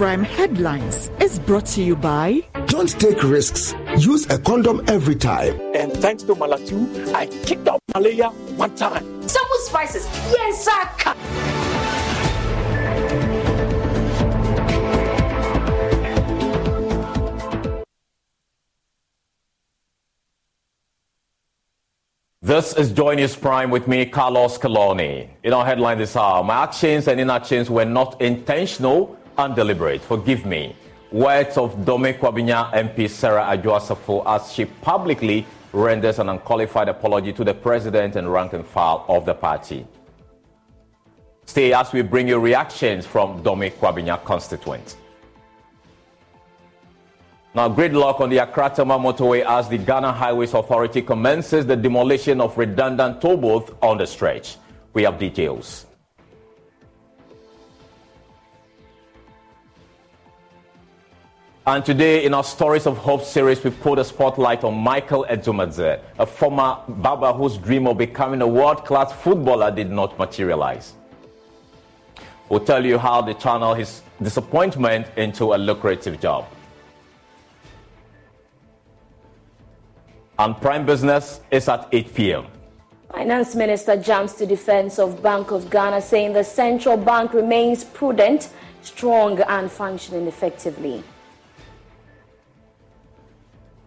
Prime headlines is brought to you by Don't take risks. Use a condom every time. And thanks to Malatu, I kicked out malaria one time. Some spices. Yes, sir. This is Joy News Prime with me, Carlos Coloni. In our headline this hour, my actions and inactions were not intentional and deliberate. Forgive me. Words of Dome Kwabenya MP Sarah Adwoa Safo as she publicly renders an unqualified apology to the president and rank and file of the party. Stay as we bring you reactions from Dome Kwabenya constituents. Now, gridlock on the Accra Tema motorway as the Ghana Highways Authority commences the demolition of redundant toll booths on the stretch. We have details. And today, in our Stories of Hope series, we put a spotlight on Michael Edzumadze, a former barber whose dream of becoming a world class footballer did not materialize. We'll tell you how to channel his disappointment into a lucrative job. And Prime Business is at 8 p.m. Finance Minister jumps to defense of Bank of Ghana, saying the central bank remains prudent, strong, and functioning effectively.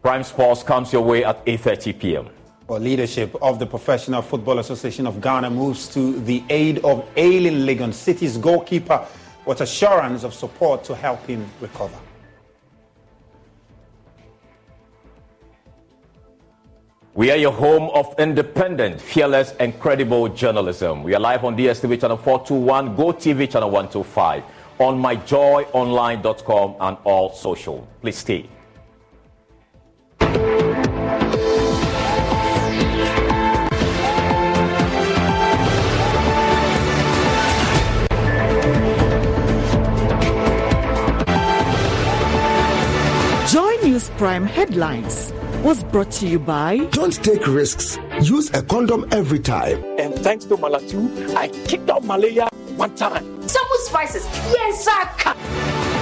Prime Sports comes your way at 8:30 p.m. Well, leadership of the Professional Football Association of Ghana moves to the aid of ailing Legon City's goalkeeper with assurance of support to help him recover. We are your home of independent, fearless, and credible journalism. We are live on DSTV channel 421, GoTV channel 125, on myjoyonline.com, and all social. Please stay. Prime headlines was brought to you by Don't take risks. Use a condom every time. And thanks to Malatu, I kicked out malaria one time. Some spices, yes, sir.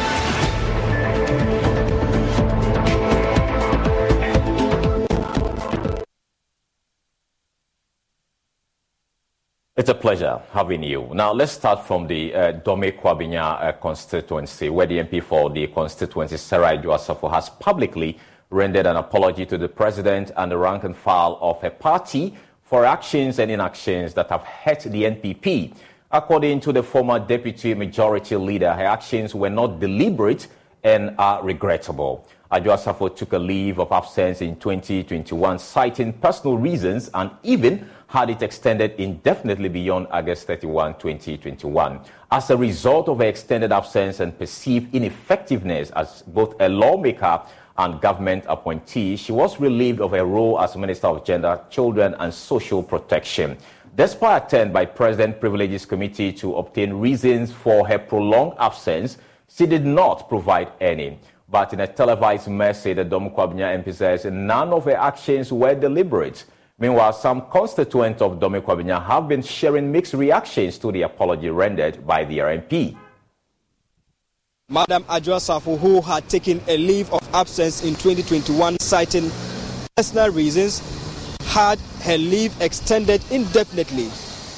It's a pleasure having you. Now, let's start from the uh, Dome Kwabenya uh, constituency, where the MP for the constituency, Sarah Joasafo, has publicly rendered an apology to the president and the rank and file of her party for actions and inactions that have hurt the NPP. According to the former deputy majority leader, her actions were not deliberate and are regrettable. Adwoa took a leave of absence in 2021, citing personal reasons and even had it extended indefinitely beyond August 31, 2021. As a result of her extended absence and perceived ineffectiveness as both a lawmaker and government appointee, she was relieved of her role as Minister of Gender, Children and Social Protection. Despite attempt by President Privileges Committee to obtain reasons for her prolonged absence, she did not provide any. But in a televised message, the Kwabenya MP says none of her actions were deliberate. Meanwhile, some constituents of Kwabenya have been sharing mixed reactions to the apology rendered by the RMP. Madam Safo, who had taken a leave of absence in 2021 citing personal reasons, had her leave extended indefinitely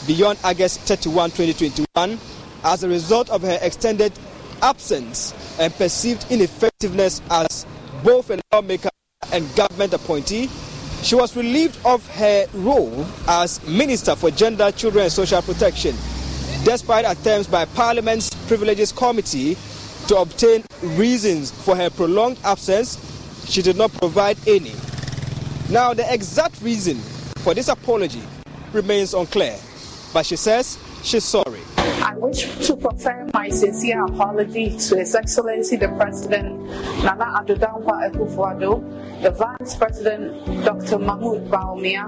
beyond August 31, 2021 as a result of her extended absence and perceived ineffectiveness as both a lawmaker and government appointee she was relieved of her role as Minister for Gender, Children and Social Protection, despite attempts by Parliament's Privileges Committee to obtain reasons for her prolonged absence. She did not provide any. Now, the exact reason for this apology remains unclear, but she says she's sorry. I wish to proffer my sincere apology to His Excellency the President Nana Addo Dankwa Akufo-Addo, the Vice President Dr. Mahmoud Bawumia,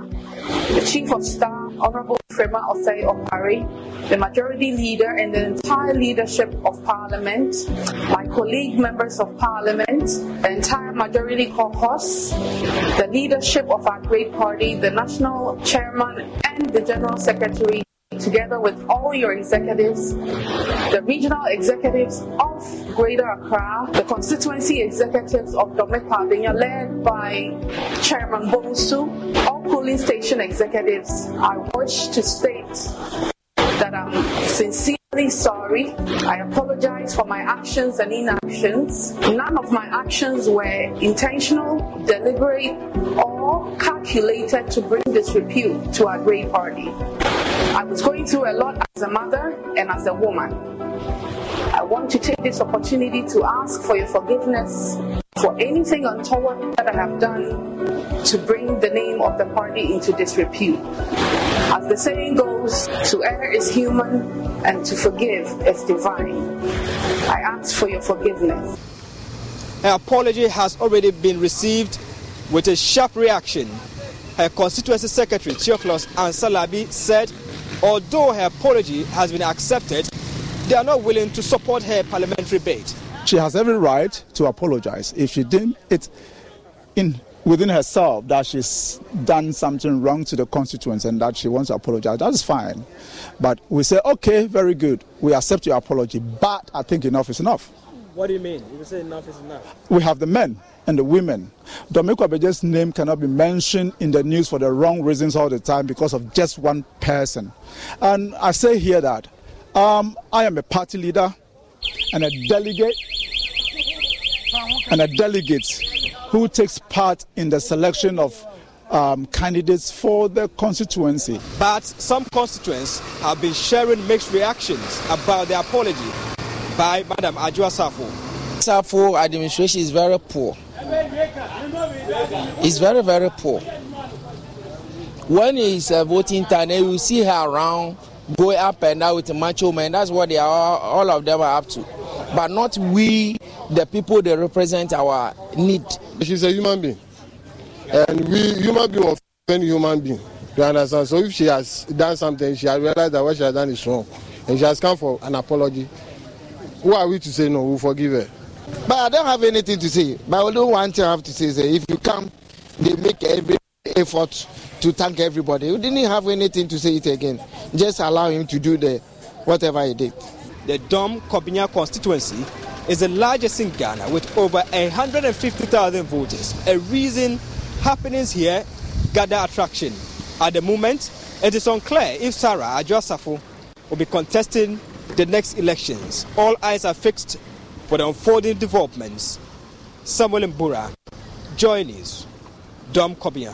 the Chief of Staff Honorable Frema Osei Opare, the Majority Leader and the entire leadership of Parliament, my colleague members of Parliament, the entire Majority Caucus, the leadership of our great party, the National Chairman and the General Secretary together with all your executives, the regional executives of Greater Accra, the constituency executives of Dome Kwabenya, led by Chairman Bonsu, all polling station executives, I wish to state that I'm sincerely sorry. I apologize for my actions and inactions. None of my actions were intentional, deliberate, or calculated to bring disrepute to our great party. I was going through a lot as a mother and as a woman. I want to take this opportunity to ask for your forgiveness for anything untoward that I have done to bring the name of the party into disrepute. As the saying goes, to err is human and to forgive is divine. I ask for your forgiveness. Her apology has already been received with a sharp reaction. Her constituency secretary, Theophilus Ansalabi, said Although her apology has been accepted, they are not willing to support her parliamentary bid. She has every right to apologize. If she didn't, it's in within herself that she's done something wrong to the constituents and that she wants to apologize. That is fine. But we say, okay, very good. We accept your apology, but I think enough is enough. What do you mean? You say enough is enough. We have the men and the women. Dome Kwabenya's name cannot be mentioned in the news for the wrong reasons all the time because of just one person. And I say here that um, I am a party leader and a delegate and a delegate who takes part in the selection of um, candidates for the constituency. But some constituents have been sharing mixed reactions about the apology by Madam Adwoa Safo. Safo administration is very poor. It's very, very poor. when it's uh, voting time, you will see her around, going up and down with the macho man. That's what they are, all of them are up to. But not we, the people they represent our need. She's a human being. And we, human being, offend human being. You understand? So if she has done something, she has realized that what she has done is wrong. And she has come for an apology. Who are we to say no? We'll forgive her. But I don't have anything to say. But only one thing I have to say is if you come, they make every effort to thank everybody. You didn't have anything to say it again. Just allow him to do the whatever he did. The Dome Kwabenya constituency is the largest in Ghana with over 150,000 voters. A reason happenings here gather attraction. At the moment, it is unclear if Sarah Adwoa Safo will be contesting the next elections. All eyes are fixed for the unfolding developments. Samuel Mbura, Joy News. Dom Kobia.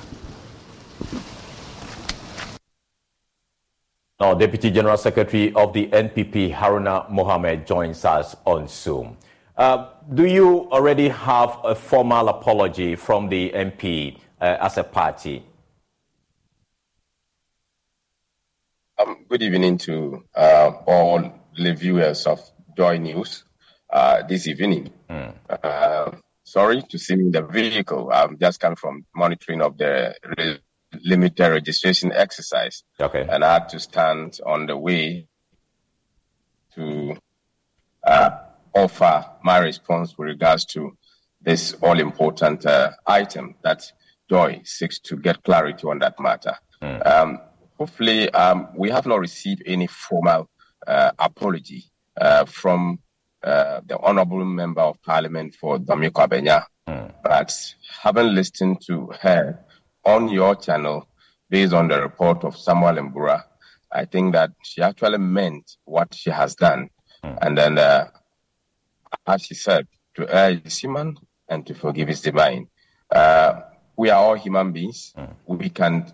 Now, Deputy General Secretary of the NPP, Haruna Mohamed, joins us on Zoom. Uh, do you already have a formal apology from the MP uh, as a party? Um, good evening to uh, all the viewers of Joy News uh, this evening. Mm. sorry to see me in the vehicle. I'm just come from monitoring of the limited registration exercise. Okay. And I had to stand on the way to uh, offer my response with regards to this all important uh, item that Joy seeks to get clarity on that matter. Mm. Um, hopefully, um, we have not received any formal uh, apology uh, from uh, the Honorable Member of Parliament for Dome Kwabenya. Mm. But having listened to her on your channel based on the report of Samuel Mbura, I think that she actually meant what she has done. Mm. And then, uh, as she said, to err is human and to forgive is divine. Uh, we are all human beings. Mm. We can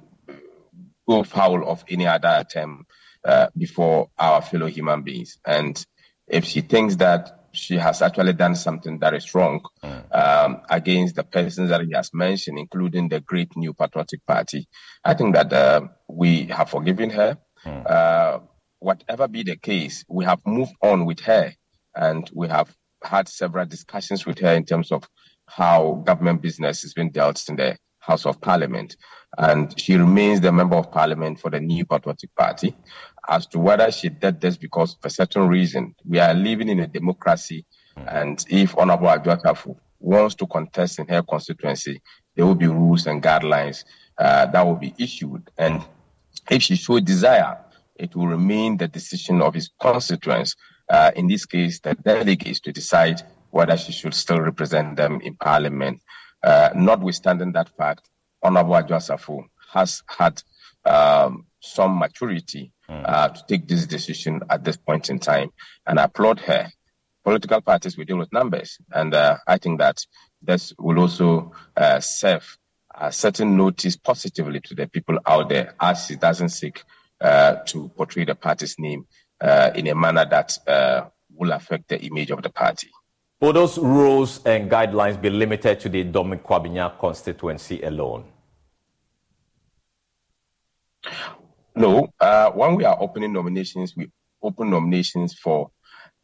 go foul of any other attempt uh, before our fellow human beings. And if she thinks that she has actually done something that is wrong mm. um, against the persons that he has mentioned, including the great new patriotic party. I think that uh, we have forgiven her. Mm. Uh, whatever be the case, we have moved on with her and we have had several discussions with her in terms of how government business is being dealt in the House of Parliament. And she remains the member of parliament for the New Patriotic Party as to whether she did this because a certain reason. We are living in a democracy, and if Honorable Adwoa Safo wants to contest in her constituency, there will be rules and guidelines uh, that will be issued. And if she show desire, it will remain the decision of his constituents, uh, in this case, the delegates, to decide whether she should still represent them in parliament. Uh, notwithstanding that fact, Honorable Adwoa Safo has had um, some maturity mm. uh, to take this decision at this point in time. And I applaud her. Political parties will deal with numbers. And uh, I think that this will also uh, serve a certain notice positively to the people out there as it doesn't seek uh, to portray the party's name uh, in a manner that uh, will affect the image of the party. Will those rules and guidelines be limited to the Dominic Kwabenya constituency alone? No, uh, when we are opening nominations, we open nominations for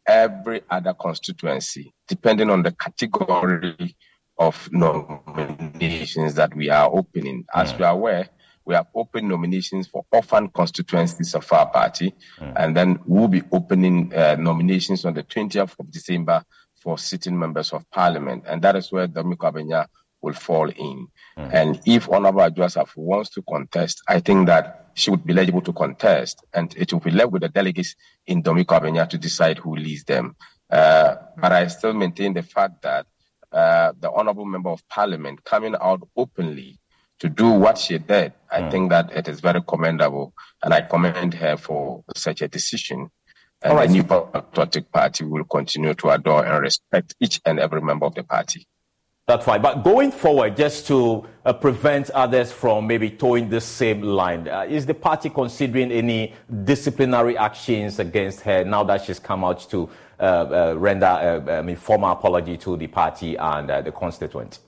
every other constituency, depending on the category of nominations that we are opening. As mm. we are aware, we have opened nominations for orphan constituencies of our party, mm. and then we'll be opening uh, nominations on the 20th of December for sitting members of parliament, and that is where Dome Kwabenya will fall in. Mm. And if Honorable Adjosaf wants to contest, I think that she would be eligible to contest, and it will be left with the delegates in Dome Kwabenya to decide who leads them. Uh, but I still maintain the fact that uh, the honorable member of parliament coming out openly to do what she did, I mm. think that it is very commendable, and I commend her for such a decision. And right. the New Patriotic Party will continue to adore and respect each and every member of the party. That's fine. But going forward, just to uh, prevent others from maybe towing the same line, uh, is the party considering any disciplinary actions against her now that she's come out to uh, uh render uh, I mean, formal apology to the party and uh, the constituent?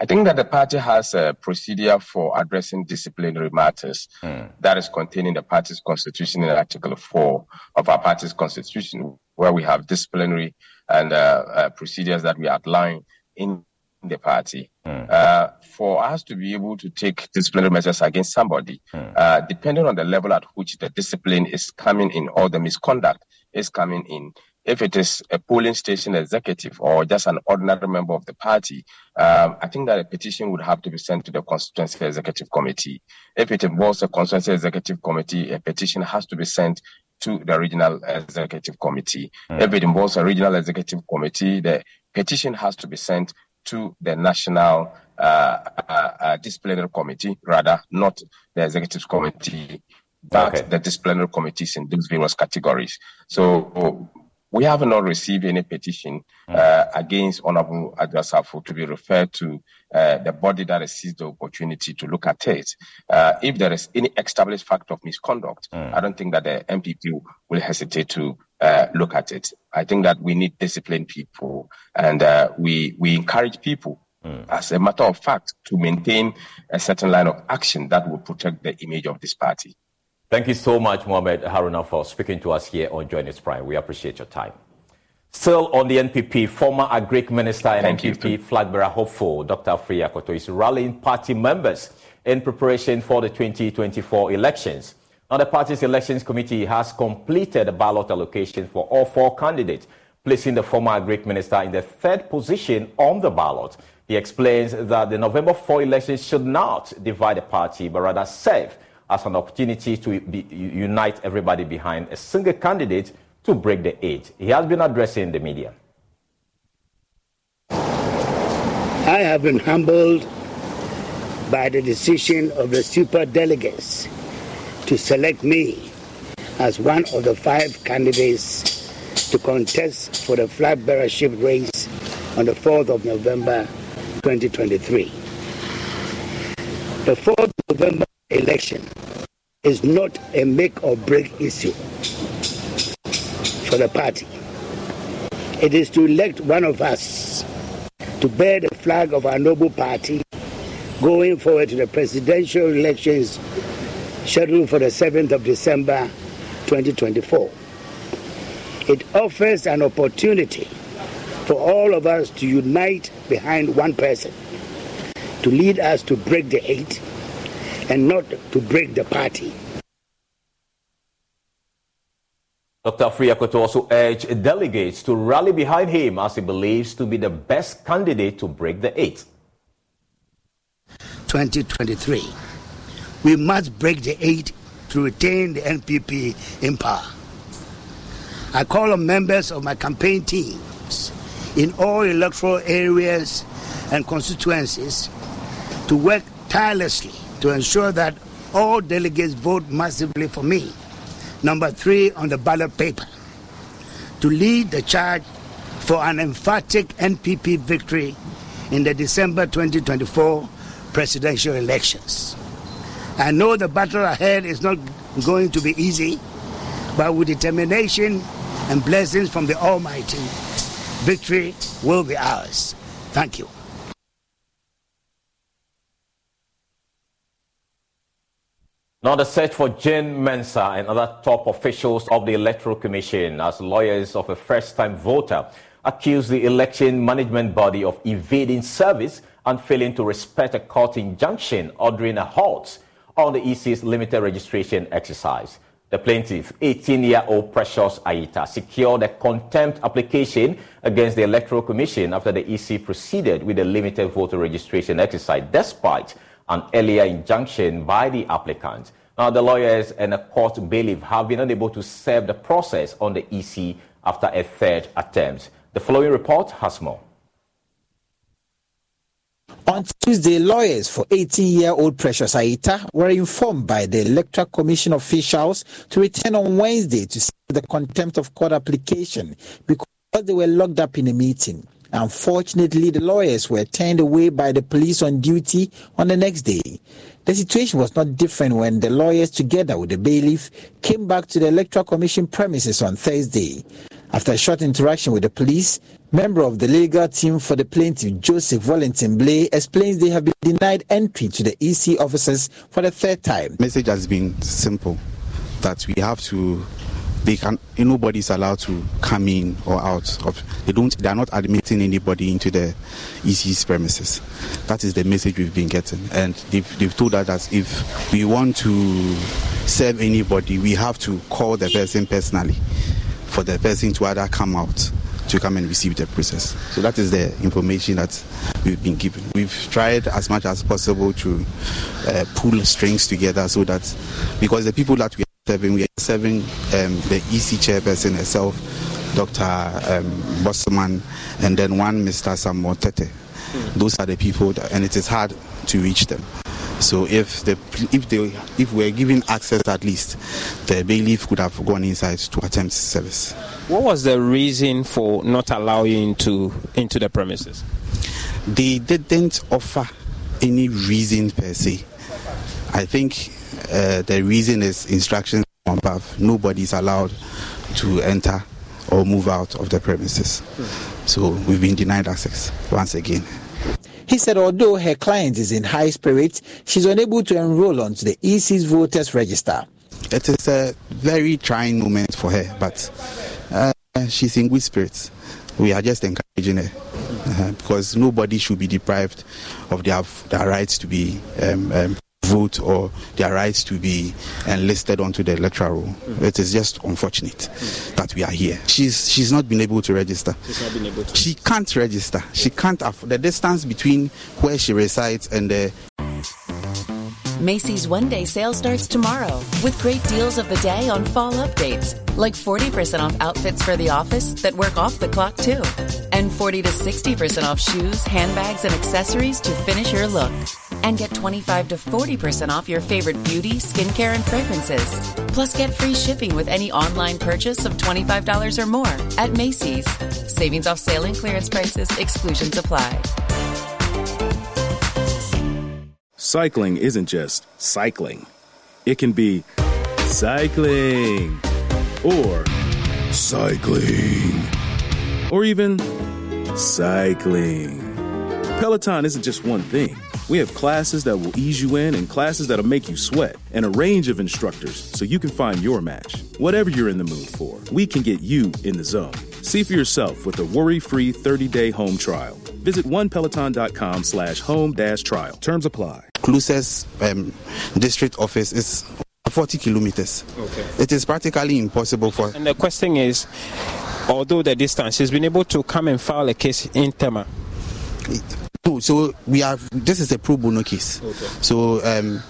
I think that the party has a procedure for addressing disciplinary matters mm. that is contained in the party's constitution in Article 4 of our party's constitution, where we have disciplinary and uh, uh, procedures that we outline in the party. Mm. Uh, for us to be able to take disciplinary measures against somebody, mm. depending on the level at which the discipline is coming in or the misconduct is coming in, if it is a polling station executive or just an ordinary member of the party, um, I think that a petition would have to be sent to the constituency executive committee. If it involves a constituency executive committee, a petition has to be sent to the regional executive committee. Mm. If it involves a regional executive committee, the petition has to be sent to the national uh, uh, uh, disciplinary committee, rather not the executive committee, but okay. the disciplinary committees in those various categories. So we have not received any petition hmm. uh, against Honorable Adwoa Safo to be referred to uh, the body that has seized the opportunity to look at it. Uh, if there is any established fact of misconduct, mm. I don't think that the NPP will hesitate to uh, look at it. I think that we need disciplined people and uh, we, we encourage people mm. as a matter of fact to maintain a certain line of action that will protect the image of this party. Thank you so much, Mohamed Haruna, for speaking to us here on Joy News Prime. We appreciate your time. Still on the NPP, former Agric Minister and Thank NPP flag bearer hopeful Dr. Afriyie Akoto is rallying party members in preparation for the 2024 elections. Now, the party's elections committee has completed the ballot allocation for all four candidates, placing the former Agric Minister in the third position on the ballot. He explains that the November 4 elections should not divide the party, but rather serve as an opportunity to be, unite everybody behind a single candidate to break the eight. He has been addressing the media. I have been humbled by the decision of the super delegates to select me as one of the five candidates to contest for the flag bearership race on the 4th of November 2023. The 4th of November election is not a make or break issue for the party. It is to elect one of us to bear the flag of our noble party going forward to the presidential elections scheduled for the 7th of December 2024. It offers an opportunity for all of us to unite behind one person to lead us to break the eight and not to break the party. Dr. Afriyie Akoto also urged delegates to rally behind him as he believes to be the best candidate to break the eight. 2023. We must break the eight to retain the NPP in power. I call on members of my campaign teams in all electoral areas and constituencies to work tirelessly to ensure that all delegates vote massively for me. Number three on the ballot paper to lead the charge for an emphatic NPP victory in the December 2024 presidential elections. I know the battle ahead is not going to be easy, but with determination and blessings from the Almighty, victory will be ours. Thank you. Now, the search for Jean Mensa and other top officials of the Electoral Commission as lawyers of a first time voter accused the election management body of evading service and failing to respect a court injunction ordering a halt on the EC's limited registration exercise. The plaintiff, 18 year old Precious Aita, secured a contempt application against the Electoral Commission after the EC proceeded with the limited voter registration exercise despite an earlier injunction by the applicant. Now, the lawyers and the court bailiff have been unable to serve the process on the EC after a third attempt. The following report has more. On Tuesday, lawyers for 18-year-old Precious Aita were informed by the Electoral Commission officials to return on Wednesday to see the contempt of court application because they were locked up in a meeting. Unfortunately, the lawyers were turned away by the police on duty on the next day. The situation was not different when the lawyers, together with the bailiff, came back to the Electoral Commission premises on Thursday. After a short interaction with the police, member of the legal team for the plaintiff, Joseph Wellington Blay, explains they have been denied entry to the EC offices for the third time. Message has been simple that we have to they can nobody is allowed to come in or out of they don't they are not admitting anybody into the EC's premises. That is the message we've been getting. And they've, they've told us that if we want to serve anybody, we have to call the person personally for the person to either come out to come and receive the process. So that is the information that we've been given. We've tried as much as possible to uh, pull strings together so that because the people that we we are serving um, the EC chairperson herself, Dr. Um, Bossman, and then one Mr. Samuel Tettey. Those are the people, that, and it is hard to reach them. So if the if they if we're given access at least, the bailiff could have gone inside to attempt service. What was the reason for not allowing into into the premises? They didn't offer any reason per se. I think uh, the reason is instructions from above. Nobody is allowed to enter or move out of the premises. So we've been denied access once again. He said although her client is in high spirits, she's unable to enroll onto the EC's voters register. It is a very trying moment for her, but uh, she's in good spirits. We are just encouraging her uh, because nobody should be deprived of their, their rights to be um, um, vote or their rights to be enlisted onto the electoral roll. Mm-hmm. It is just unfortunate mm-hmm. that we are here. She's she's not been able to register. She's not been able to. She can't register. She can't. Aff- the distance between where she resides and the Macy's one day sale starts tomorrow with great deals of the day on fall updates, like 40% off outfits for the office that work off the clock too, and 40 to 60% off shoes, handbags, and accessories to finish your look. And get 25 to 40% off your favorite beauty, skincare, and fragrances. Plus, get free shipping with any online purchase of $25 or more at Macy's. Savings off sale and clearance prices, exclusions apply. Cycling isn't just cycling, it can be cycling or cycling or even cycling. Peloton isn't just one thing. We have classes that will ease you in and classes that'll make you sweat, and a range of instructors so you can find your match. Whatever you're in the mood for, we can get you in the zone. See for yourself with a worry-free 30-day home trial. Visit onepeloton.com slash home dash trial. Terms apply. Closest um, district office is 40 kilometers. Okay. It is practically impossible for... And the question is, although the distance, he's been able to come and file a case in Tema. No, so we have, this is a pro bono case. Okay. So um,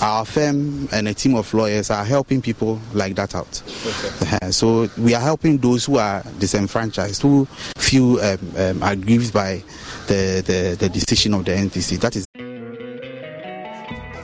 our firm and a team of lawyers are helping people like that out. Okay. Uh, so we are helping those who are disenfranchised, who feel um, um, aggrieved by the, the, the decision of the NTC. That is.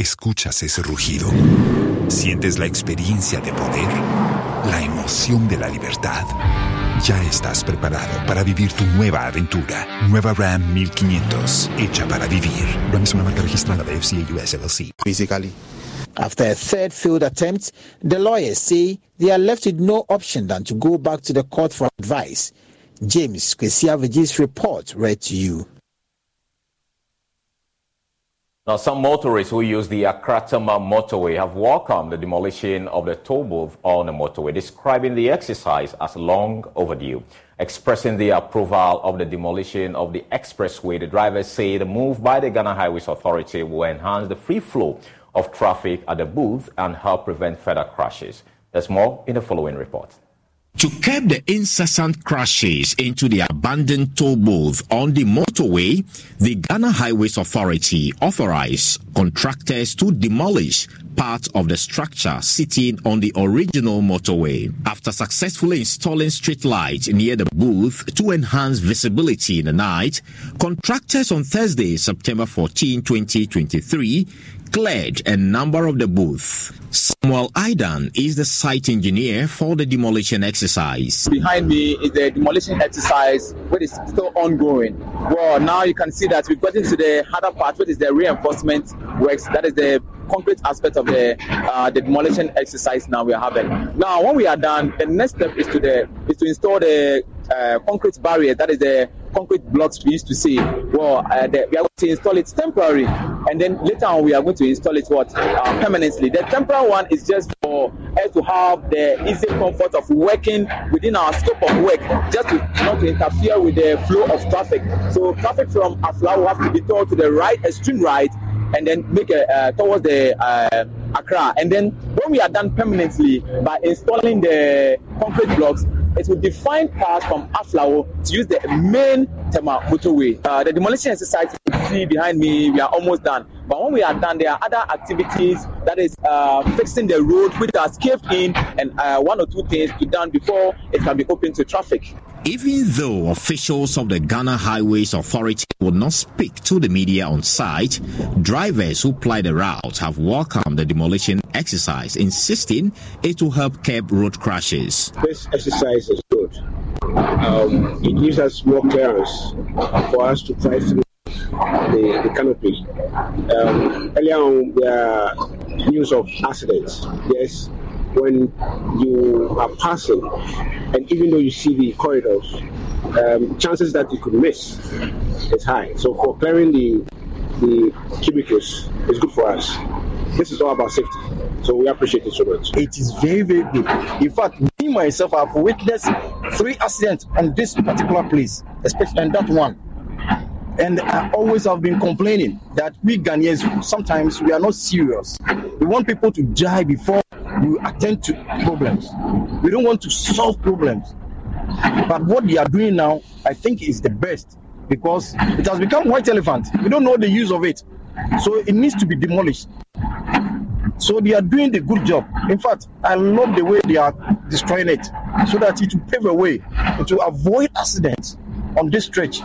¿Escuchas ese rugido? ¿Sientes la experiencia de poder? ¿La emoción de la libertad? Ya estás preparado para vivir tu nueva aventura. Nueva Ram 1500, hecha para vivir. Ram es una marca registrada de FCA US LLC. Basically. After a third failed attempt, the lawyers say they are left with no option than to go back to the court for advice. James Kwesiavaji's report read to you. Now, some motorists who use the Accra Tema motorway have welcomed the demolition of the toll booth on the motorway, describing the exercise as long overdue. Expressing the approval of the demolition of the expressway, the drivers say the move by the Ghana Highways Authority will enhance the free flow of traffic at the booth and help prevent further crashes. There's more in the following report. To curb the incessant crashes into the abandoned toll booth on the motorway, the Ghana Highways Authority authorized contractors to demolish part of the structure sitting on the original motorway. After successfully installing street lights near the booth to enhance visibility in the night, contractors on Thursday, September 14, 2023, cleared a number of the booths. Samuel Aidan is the site engineer for the demolition exercise. Behind me is the demolition exercise, which is still ongoing. Well, now you can see that we've gotten to the harder part, which is the reinforcement works. That is the concrete aspect of the uh, the demolition exercise now we are having. Now, when we are done, the next step is to the is to install the uh, concrete barrier. That is the concrete blocks we used to see. Well, uh, the, we are going to install it temporary, and then later on we are going to install it what uh, permanently. The temporary one is just for us to have the easy comfort of working within our scope of work, just to not to interfere with the flow of traffic. So traffic from Aflao will have to be towed to the right, extreme right, and then make a uh, towards the uh, Accra. And then when we are done permanently by installing the concrete blocks, it will define paths from Aflao to use the main Tema motorway. Uh, the demolition exercise you see behind me, we are almost done. But when we are done, there are other activities that is uh, fixing the road, which are caved in, and uh, one or two things to done before it can be open to traffic. Even though officials of the Ghana Highways Authority would not speak to the media on site, drivers who ply the route have welcomed the demolition exercise, insisting it will help curb road crashes. This exercise is good. Um, it gives us more clearance for us to drive through the, the canopy. Um, earlier on, there are news of accidents. Yes, when you are passing, and even though you see the corridors, um, chances that you could miss is high. So for clearing the the cubicles is good for us. This is all about safety. So we appreciate it so much. It is very, very good. In fact, me myself have witnessed three accidents on this particular place, especially on that one. And I always have been complaining that we Ghanaians sometimes we are not serious. We want people to die before we attend to problems. We don't want to solve problems. But what they are doing now, I think, is the best because it has become white elephant. We don't know the use of it. So it needs to be demolished. So they are doing the good job. In fact, I love the way they are destroying it so that it will pave a way to avoid accidents on this stretch.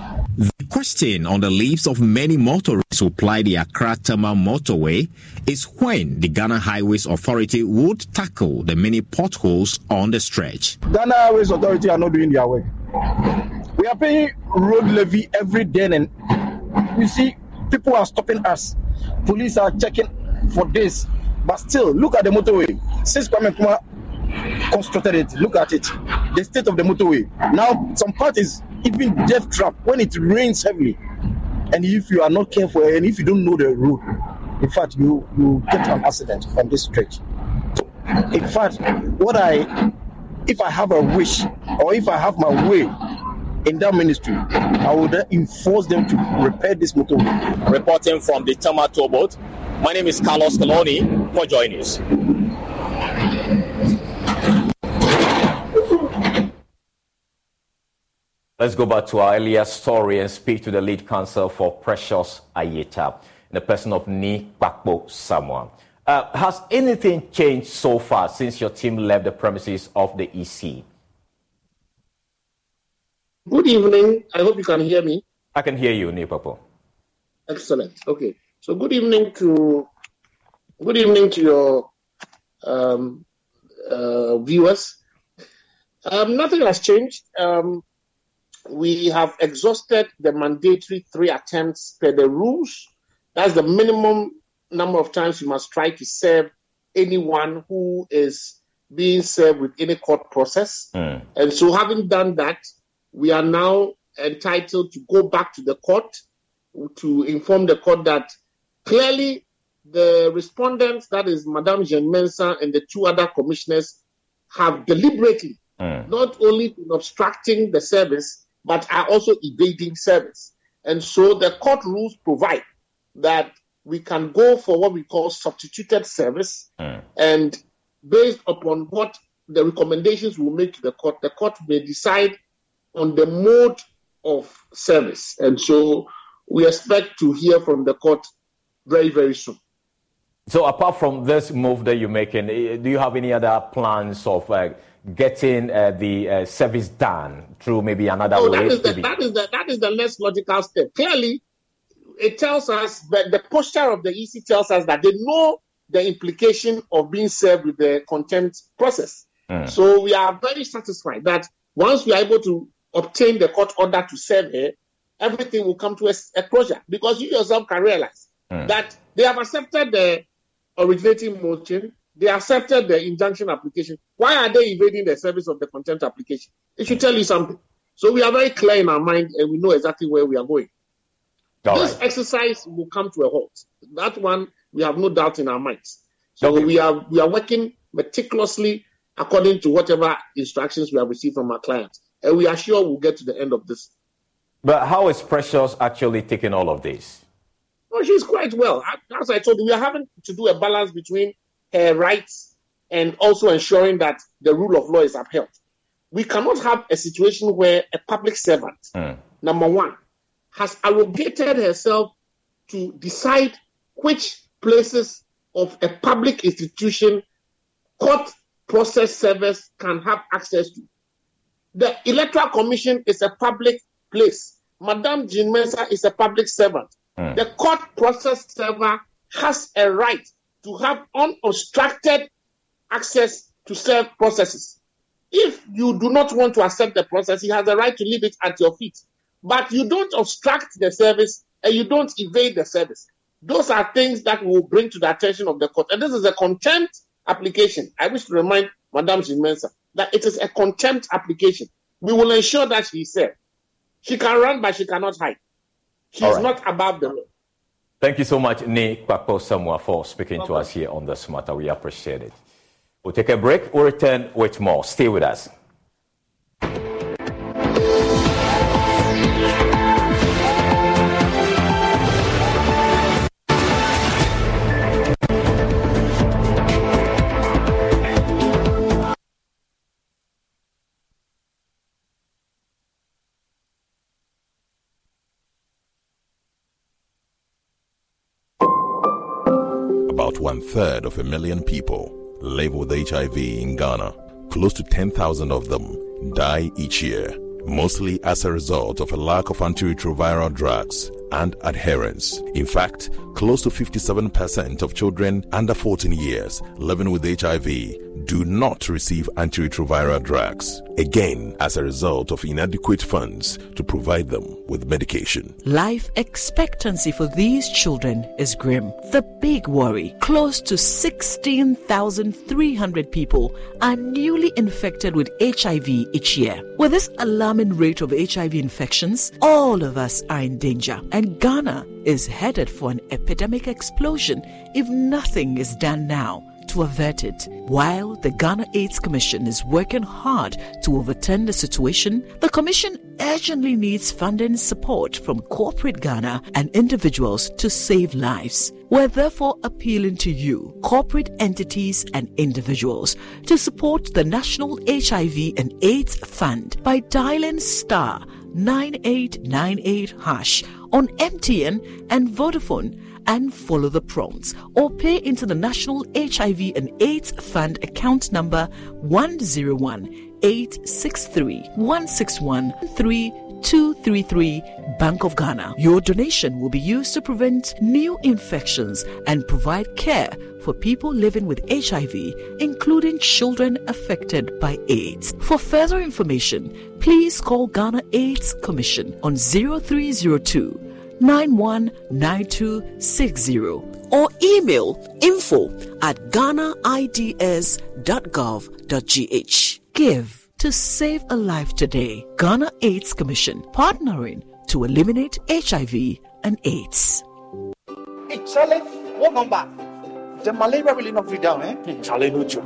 Question on the lips of many motorists who ply the Accra Tema motorway is when the Ghana Highways Authority would tackle the many potholes on the stretch. Ghana Highways Authority are not doing their work. We are paying road levy every day, and you see, people are stopping us. Police are checking for this, but still, look at the motorway. Since Kwame Nkrumah constructed it, look at it. The state of the motorway. Now, some part is even death trap when it rains heavily. And if you are not careful and if you don't know the route, in fact, you, you get an accident on this stretch. In fact, what I, if I have a wish or if I have my way in that ministry, I would enforce them to repair this motorway. Reporting from the Tama boat, My name is Carlos Coloni for Joy News. Let's go back to our earlier story and speak to the lead counsel for Precious Ayeta, in the person of Ni Bakbo Samoa. Uh, has anything changed so far since your team left the premises of the EC? Good evening. I hope you can hear me. I can hear you, Ni Nipapo. Excellent. Okay. So good evening to good evening to your um, uh, viewers. Um, nothing has changed. Um, we have exhausted the mandatory three attempts per the rules. That's the minimum number of times you must try to serve anyone who is being served with any court process. Mm. And so, having done that, we are now entitled to go back to the court to inform the court that clearly the respondents, that is Madame Jean Mensa and the two other commissioners, have deliberately Mm. not only been obstructing the service, but are also evading service. And so the court rules provide that we can go for what we call substituted service, Mm. and based upon what the recommendations will make to the court, the court may decide on the mode of service. And so we expect to hear from the court very, very soon. So, apart from this move that you're making, eh, do you have any other plans of uh, getting uh, the uh, service done through maybe another So way? that is, the, that, is the, that is the next logical step. Clearly, it tells us that the posture of the EC tells us that they know the implication of being served with the contempt process. Mm. So we are very satisfied that once we are able to obtain the court order to serve her, everything will come to a, a closure. Because you yourself can realize Mm. that they have accepted the originating motion, they accepted the injunction application. Why are they evading the service of the contempt application? It should tell you something. So we are very clear in our mind and we know exactly where we are going. All this right. exercise will come to a halt. That one we have no doubt in our minds. So we are we are working meticulously according to whatever instructions we have received from our clients, and we are sure we'll get to the end of this. But how is Precious actually taking all of this? Well, she's quite well. As I told you, we are having to do a balance between her rights and also ensuring that the rule of law is upheld. We cannot have a situation where a public servant, Mm. number one, has arrogated herself to decide which places of a public institution court process servers can have access to. The Electoral Commission is a public place. Madame Jean Mensa is a public servant. Mm. The court process server has a right to have unobstructed access to serve processes. If you do not want to accept the process, he has the right to leave it at your feet. But you don't obstruct the service and you don't evade the service. Those are things that we will bring to the attention of the court. And this is a contempt application. I wish to remind Madame Jean that it is a contempt application. We will ensure that she is. She can run, but she cannot hide. She All is right. not above the law. Thank you so much, Nick Kpakpo Samoa, for speaking to us here on this matter. We appreciate it. We'll take a break. We'll return with more. Stay with us. Third of a million people live with HIV in Ghana. Close to 10,000 of them die each year, mostly as a result of a lack of antiretroviral drugs and adherence. In fact, close to 57% of children under 14 years living with HIV do not receive antiretroviral drugs, again, as a result of inadequate funds to provide them with medication. Life expectancy for these children is grim. The big worry close to 16,300 people are newly infected with HIV each year. With this alarming rate of HIV infections, all of us are in danger, and Ghana is headed for an epidemic explosion if nothing is done now to avert it. While the Ghana AIDS Commission is working hard to overturn the situation, the Commission urgently needs funding support from corporate Ghana and individuals to save lives. We're therefore appealing to you, corporate entities and individuals, to support the National HIV and AIDS Fund by dialing star 9898 hash on MTN and Vodafone and follow the prompts or pay into the National HIV and AIDS Fund account number 101 863 161 233 Bank of Ghana. Your donation will be used to prevent new infections and provide care for people living with HIV, including children affected by AIDS. For further information, please call Ghana AIDS Commission on 0302 919260 or email info at ghanaids.gov.gh. Give to save a life today. Ghana AIDS Commission partnering to eliminate HIV and AIDS. Hey, Charlie, what number? The malaria really not free down, eh? Hey, Charlie, no joke.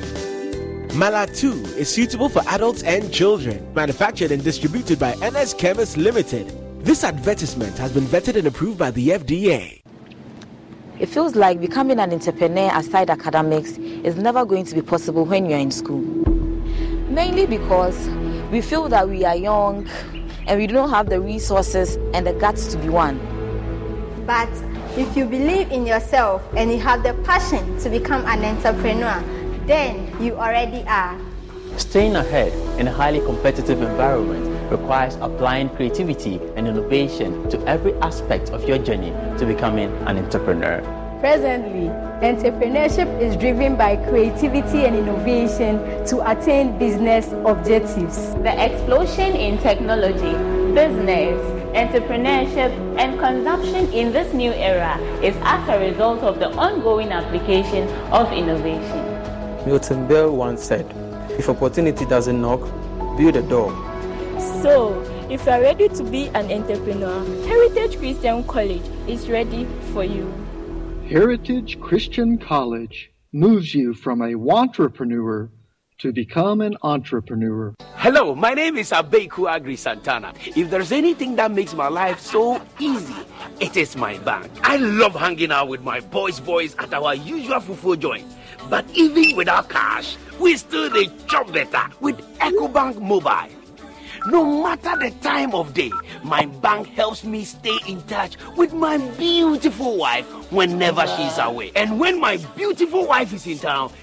Malatu is suitable for adults and children. Manufactured and distributed by NS Chemist Limited. This advertisement has been vetted and approved by the FDA. It feels like becoming an entrepreneur aside academics is never going to be possible when you're in school mainly because we feel that we are young and we don't have the resources and the guts to be one. But if you believe in yourself and you have the passion to become an entrepreneur, then you already are. Staying ahead in a highly competitive environment requires applying creativity and innovation to every aspect of your journey to becoming an entrepreneur. Presently, entrepreneurship is driven by creativity and innovation to attain business objectives. The explosion in technology, business, entrepreneurship, and consumption in this new era is as a result of the ongoing application of innovation. Milton Berle once said, If opportunity doesn't knock, build a door. So, if you are ready to be an entrepreneur, Heritage Christian College is ready for you. Heritage Christian College moves you from a entrepreneur to become an entrepreneur. Hello, my name is Abeku Agri Santana. If there's anything that makes my life so easy, it is my bank. I love hanging out with my boys' boys at our usual fufu joint. But even without cash, we still the job better with EcoBank Mobile. No matter the time of day, my bank helps me stay in touch with my beautiful wife whenever she's away. And when my beautiful wife is in town,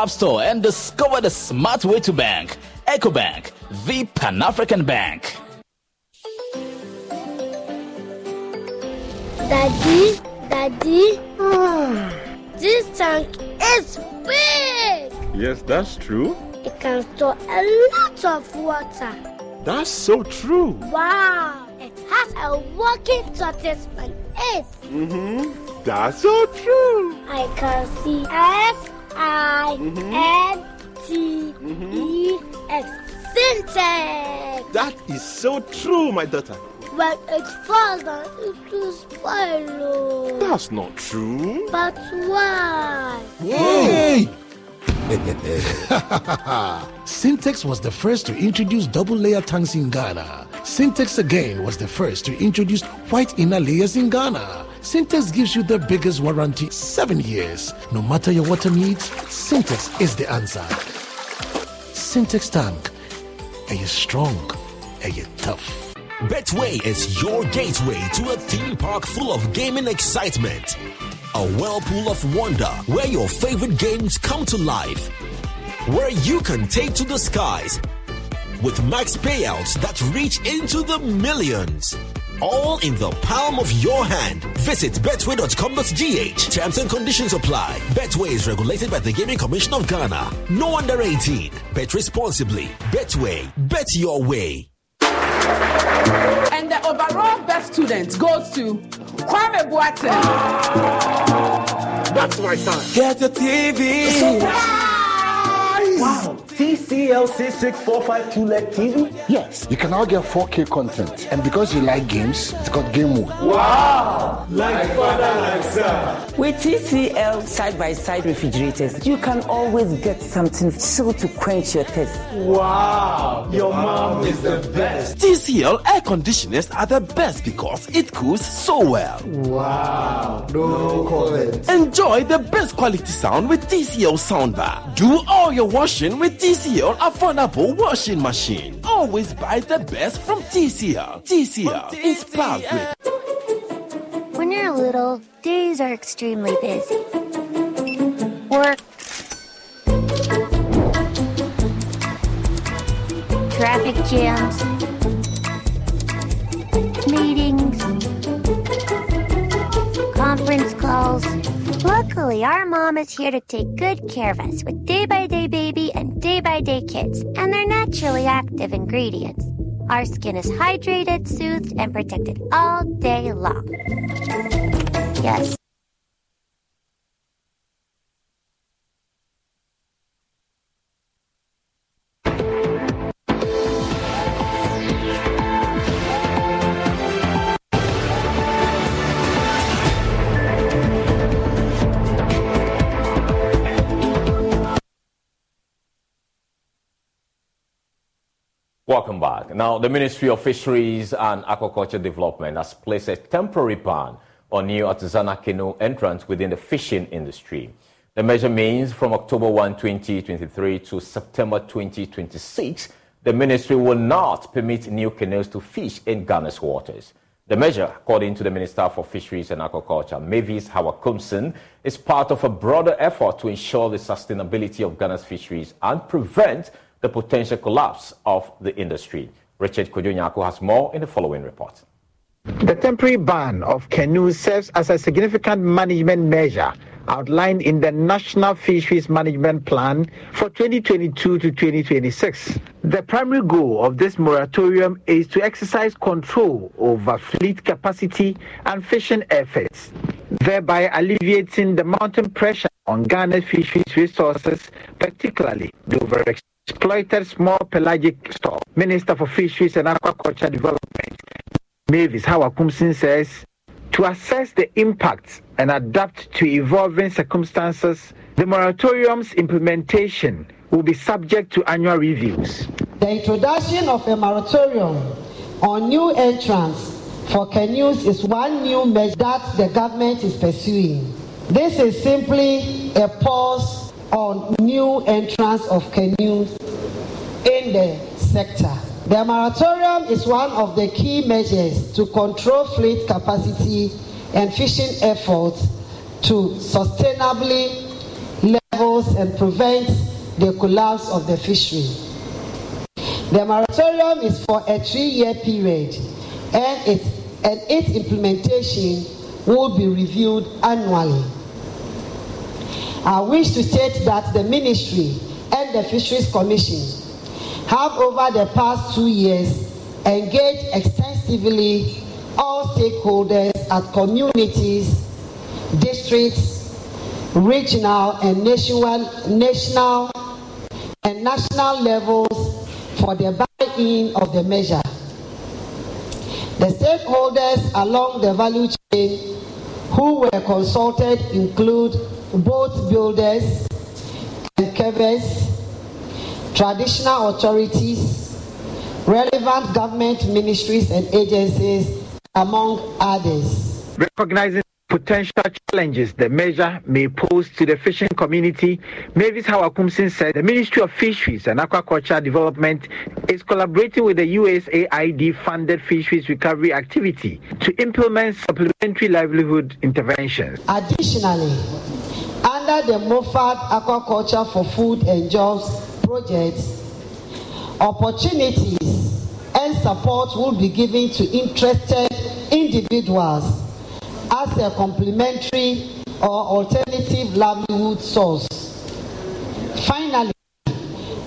App Store and discover the smart way to bank. EcoBank, the Pan African Bank. Daddy, Daddy, this tank is big. Yes, that's true. It can store a lot of water. That's so true. Wow, it has a working tortoise on it. Mm-hmm. That's so true. I can see S I N T E X Sintex. That is so true, my daughter. But it's falls down, it will spoil. That's not true. But why? Yay! Sintex was the first to introduce double layer tanks in Ghana. Sintex again was the first to introduce white inner layers in Ghana. Sintex gives you the biggest warranty seven years. No matter your water needs, Sintex is the answer. Sintex tank. Are you strong? Are you tough? Betway is your gateway to a theme park full of gaming excitement. A whirlpool of wonder where your favorite games come to life. Where you can take to the skies with max payouts that reach into the millions. All in the palm of your hand. Visit betway.com.gh. Terms and conditions apply. Betway is regulated by the Gaming Commission of Ghana. No under 18. Bet responsibly. Betway. Bet your way. And the overall best student goes to Kwame Boateng. That's my son. Get a TV. Wow, TCL C6452 LED TV? Yes, you can now get 4K content. And because you like games, it's got game mode. Wow, like father, like son. With TCL side by side refrigerators, you can always get something chill to quench your thirst. Wow, your mom is the best. TCL air conditioners are the best because it cools so well. Wow, no comment. Enjoy the best quality sound with TCL soundbar. Do all your washing with TCL affordable washing machine. Always buy the best from TCL. TCL, inspired great. When you're little, days are extremely busy. Work, traffic jams, meetings, conference calls. Luckily, our mom is here to take good care of us with Day by Day Baby and Day by Day Kids and their naturally active ingredients. Our skin is hydrated, soothed, and protected all day long. Yes. Welcome back. Now, the Ministry of Fisheries and Aquaculture Development has placed a temporary ban on new artisanal canoe entrants within the fishing industry. The measure means from October 1, 2023 to September 2026, the ministry will not permit new canoes to fish in Ghana's waters. The measure, according to the Minister for Fisheries and Aquaculture, Mavis Hawa Koomson, is part of a broader effort to ensure the sustainability of Ghana's fisheries and prevent the potential collapse of the industry. Richard Kodonyako has more in the following report. The temporary ban of canoes serves as a significant management measure outlined in the National Fisheries Management Plan for 2022 to 2026. The primary goal of this moratorium is to exercise control over fleet capacity and fishing efforts, thereby alleviating the mounting pressure on Ghana's fisheries resources, particularly the overexploited small pelagic stock. Minister for Fisheries and Aquaculture Development, Mavis Hawa Koomson says, to assess the impacts and adapt to evolving circumstances, the moratorium's implementation will be subject to annual reviews. The introduction of a moratorium on new entrants for canoes is one new measure that the government is pursuing. This is simply a pause on new entrants of canoes in the sector. The moratorium is one of the key measures to control fleet capacity and fishing efforts to sustainably levels and prevent the collapse of the fishery. The moratorium is for a three-year period and its, and its implementation will be reviewed annually. I wish to state that the ministry and the Fisheries Commission have over the past two years engaged extensively all stakeholders at communities, districts, regional and national, national and national levels for the buy-in of the measure. The stakeholders along the value chain who were consulted include boat builders and carvers, traditional authorities, relevant government ministries and agencies, among others. Recognizing potential challenges the measure may pose to the fishing community, Mavis Hawa Koomson said the Ministry of Fisheries and Aquaculture Development is collaborating with the USAID funded fisheries recovery activity to implement supplementary livelihood interventions. Additionally, under the MOFAD Aquaculture for Food and Jobs project, opportunities and support will be given to interested individuals as a complementary or alternative livelihood source. Finally,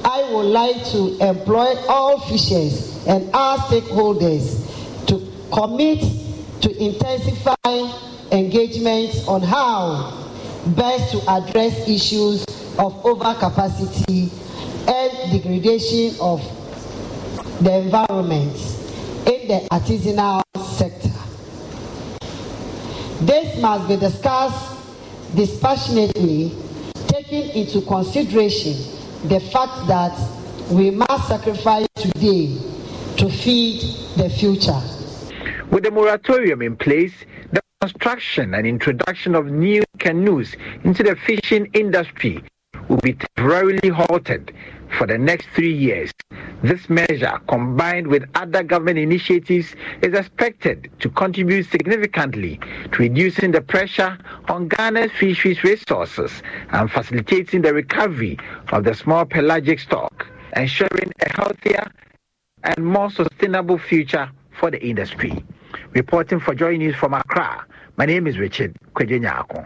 I would like to employ all fishers and our stakeholders to commit to intensify engagement on how best to address issues of overcapacity and degradation of the environment in the artisanal sector. This must be discussed dispassionately, taking into consideration the fact that we must sacrifice today to feed the future. With the moratorium in place, construction and introduction of new canoes into the fishing industry will be temporarily halted for the next three years. This measure, combined with other government initiatives, is expected to contribute significantly to reducing the pressure on Ghana's fisheries resources and facilitating the recovery of the small pelagic stock, ensuring a healthier and more sustainable future for the industry. Reporting for Joy News from Accra, my name is Richard Kwejenyako.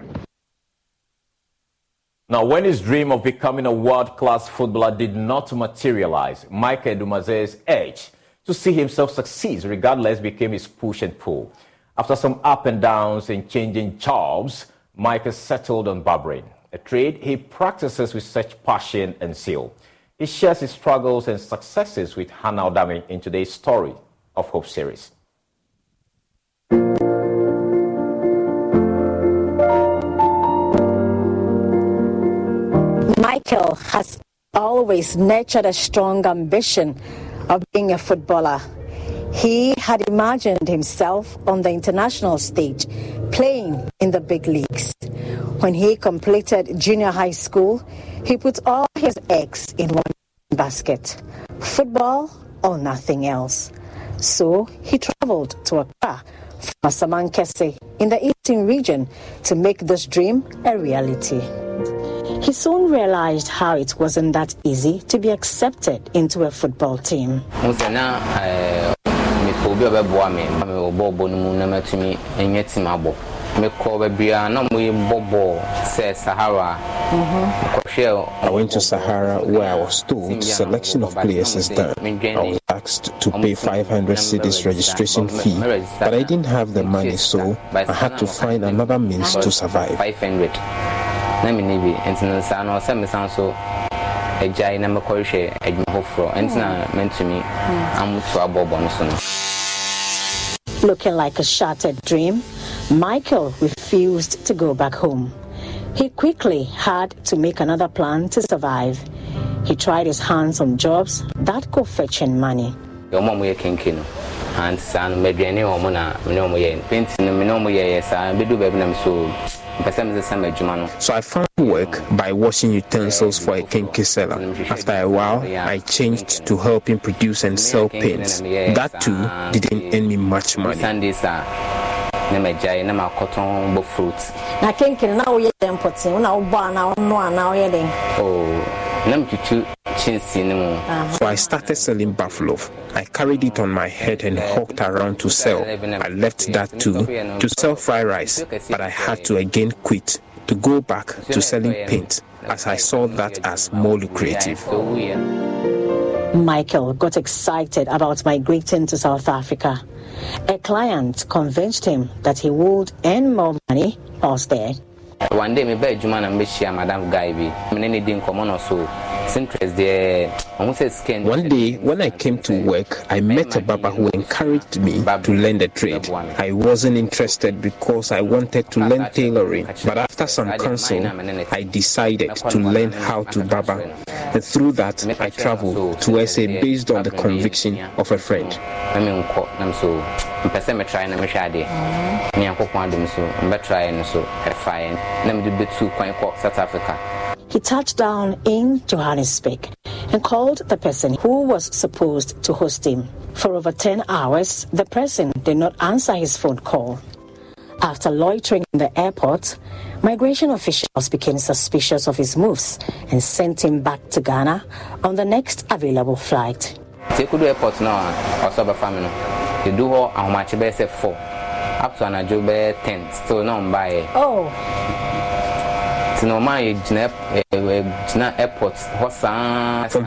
Now, when his dream of becoming a world-class footballer did not materialize, Michael Dumaze's edge to see himself succeed regardless became his push and pull. After some up and downs and changing jobs, Michael settled on barbering, a trade he practices with such passion and zeal. He shares his struggles and successes with Hannah Odame in today's story of Hope series. Michael has always nurtured a strong ambition of being a footballer. He had imagined himself on the international stage, playing in the big leagues. When he completed junior high school, he put all his eggs in one basket football or nothing else. So he traveled to Accra from Asamankese in the eastern region to make this dream a reality. He soon realized how it wasn't that easy to be accepted into a football team. I went to Sahara where I was told selection of players is done. I was asked to pay 500 cedis registration fee, but I didn't have the money, so I had to find another means to survive. 500. na mene bi nti no saa no sɛ mesan so agyae na mɛkɔhwɛ adwuma foforɔ ɛnti na hmm. mentumi hmm. amoto abɔbɔ no so no Looking like a shattered dream, Michael refused to go back home. He quickly had to make another plan to survive. He tried his hands on jobs that could fetch him money. Ɔma mo yɛ kenke no anti saa no maduane wɔ mo na mene ɔmo yɛ penti no mene ɔmo yɛyɛ saa bɛdu baabi nam so So I found work by washing utensils for a kenkey seller. After a while, I changed to helping produce and sell paints. That too didn't earn me much money. na magyae na makɔtɔn bɔ fruit na kenken na woyɛ dɛn pɔten na wobɔ a na wono na woyɛ dɛn na metutu kyensee no mu So I started selling buffalo. I carried it on my head and hawked around to sell. I left that too to sell fried rice, but I had to again quit to go back to selling paint as I saw that as more lucrative. Michael got excited about migrating to South Africa. A client convinced him that he would earn more money elsewhere. One day adwuma na mbɛhyia madam guy bi mene ne di nkɔmmɔ no so sinterest deɛ ɔho sɛ scan One day, when I came to work, I met a Baba who encouraged me to learn the trade. I wasn't interested because I wanted to learn tailoring, but after some counsel, I decided to learn how to Baba. And through that, I traveled to SA based on the conviction of a friend. na menkɔ nam so mpɛ sɛ metrae na mehwɛ adeɛ ne nyankopɔn adom so mbɛtrae no so ɛfaeɛ na mede bɛtu kwan kɔ south africa He touched down in Johannesburg and called the person who was supposed to host him. For over 10 hours, the person did not answer his phone call. After loitering in the airport, migration officials became suspicious of his moves and sent him back to Ghana on the next available flight. Tekudu airport now, bɛfa me no yɛdu hɔ ahomakye bɛyɛ sɛ 4 up to anadwo bɛyɛ 10 still na ɔmbaeɛ oh from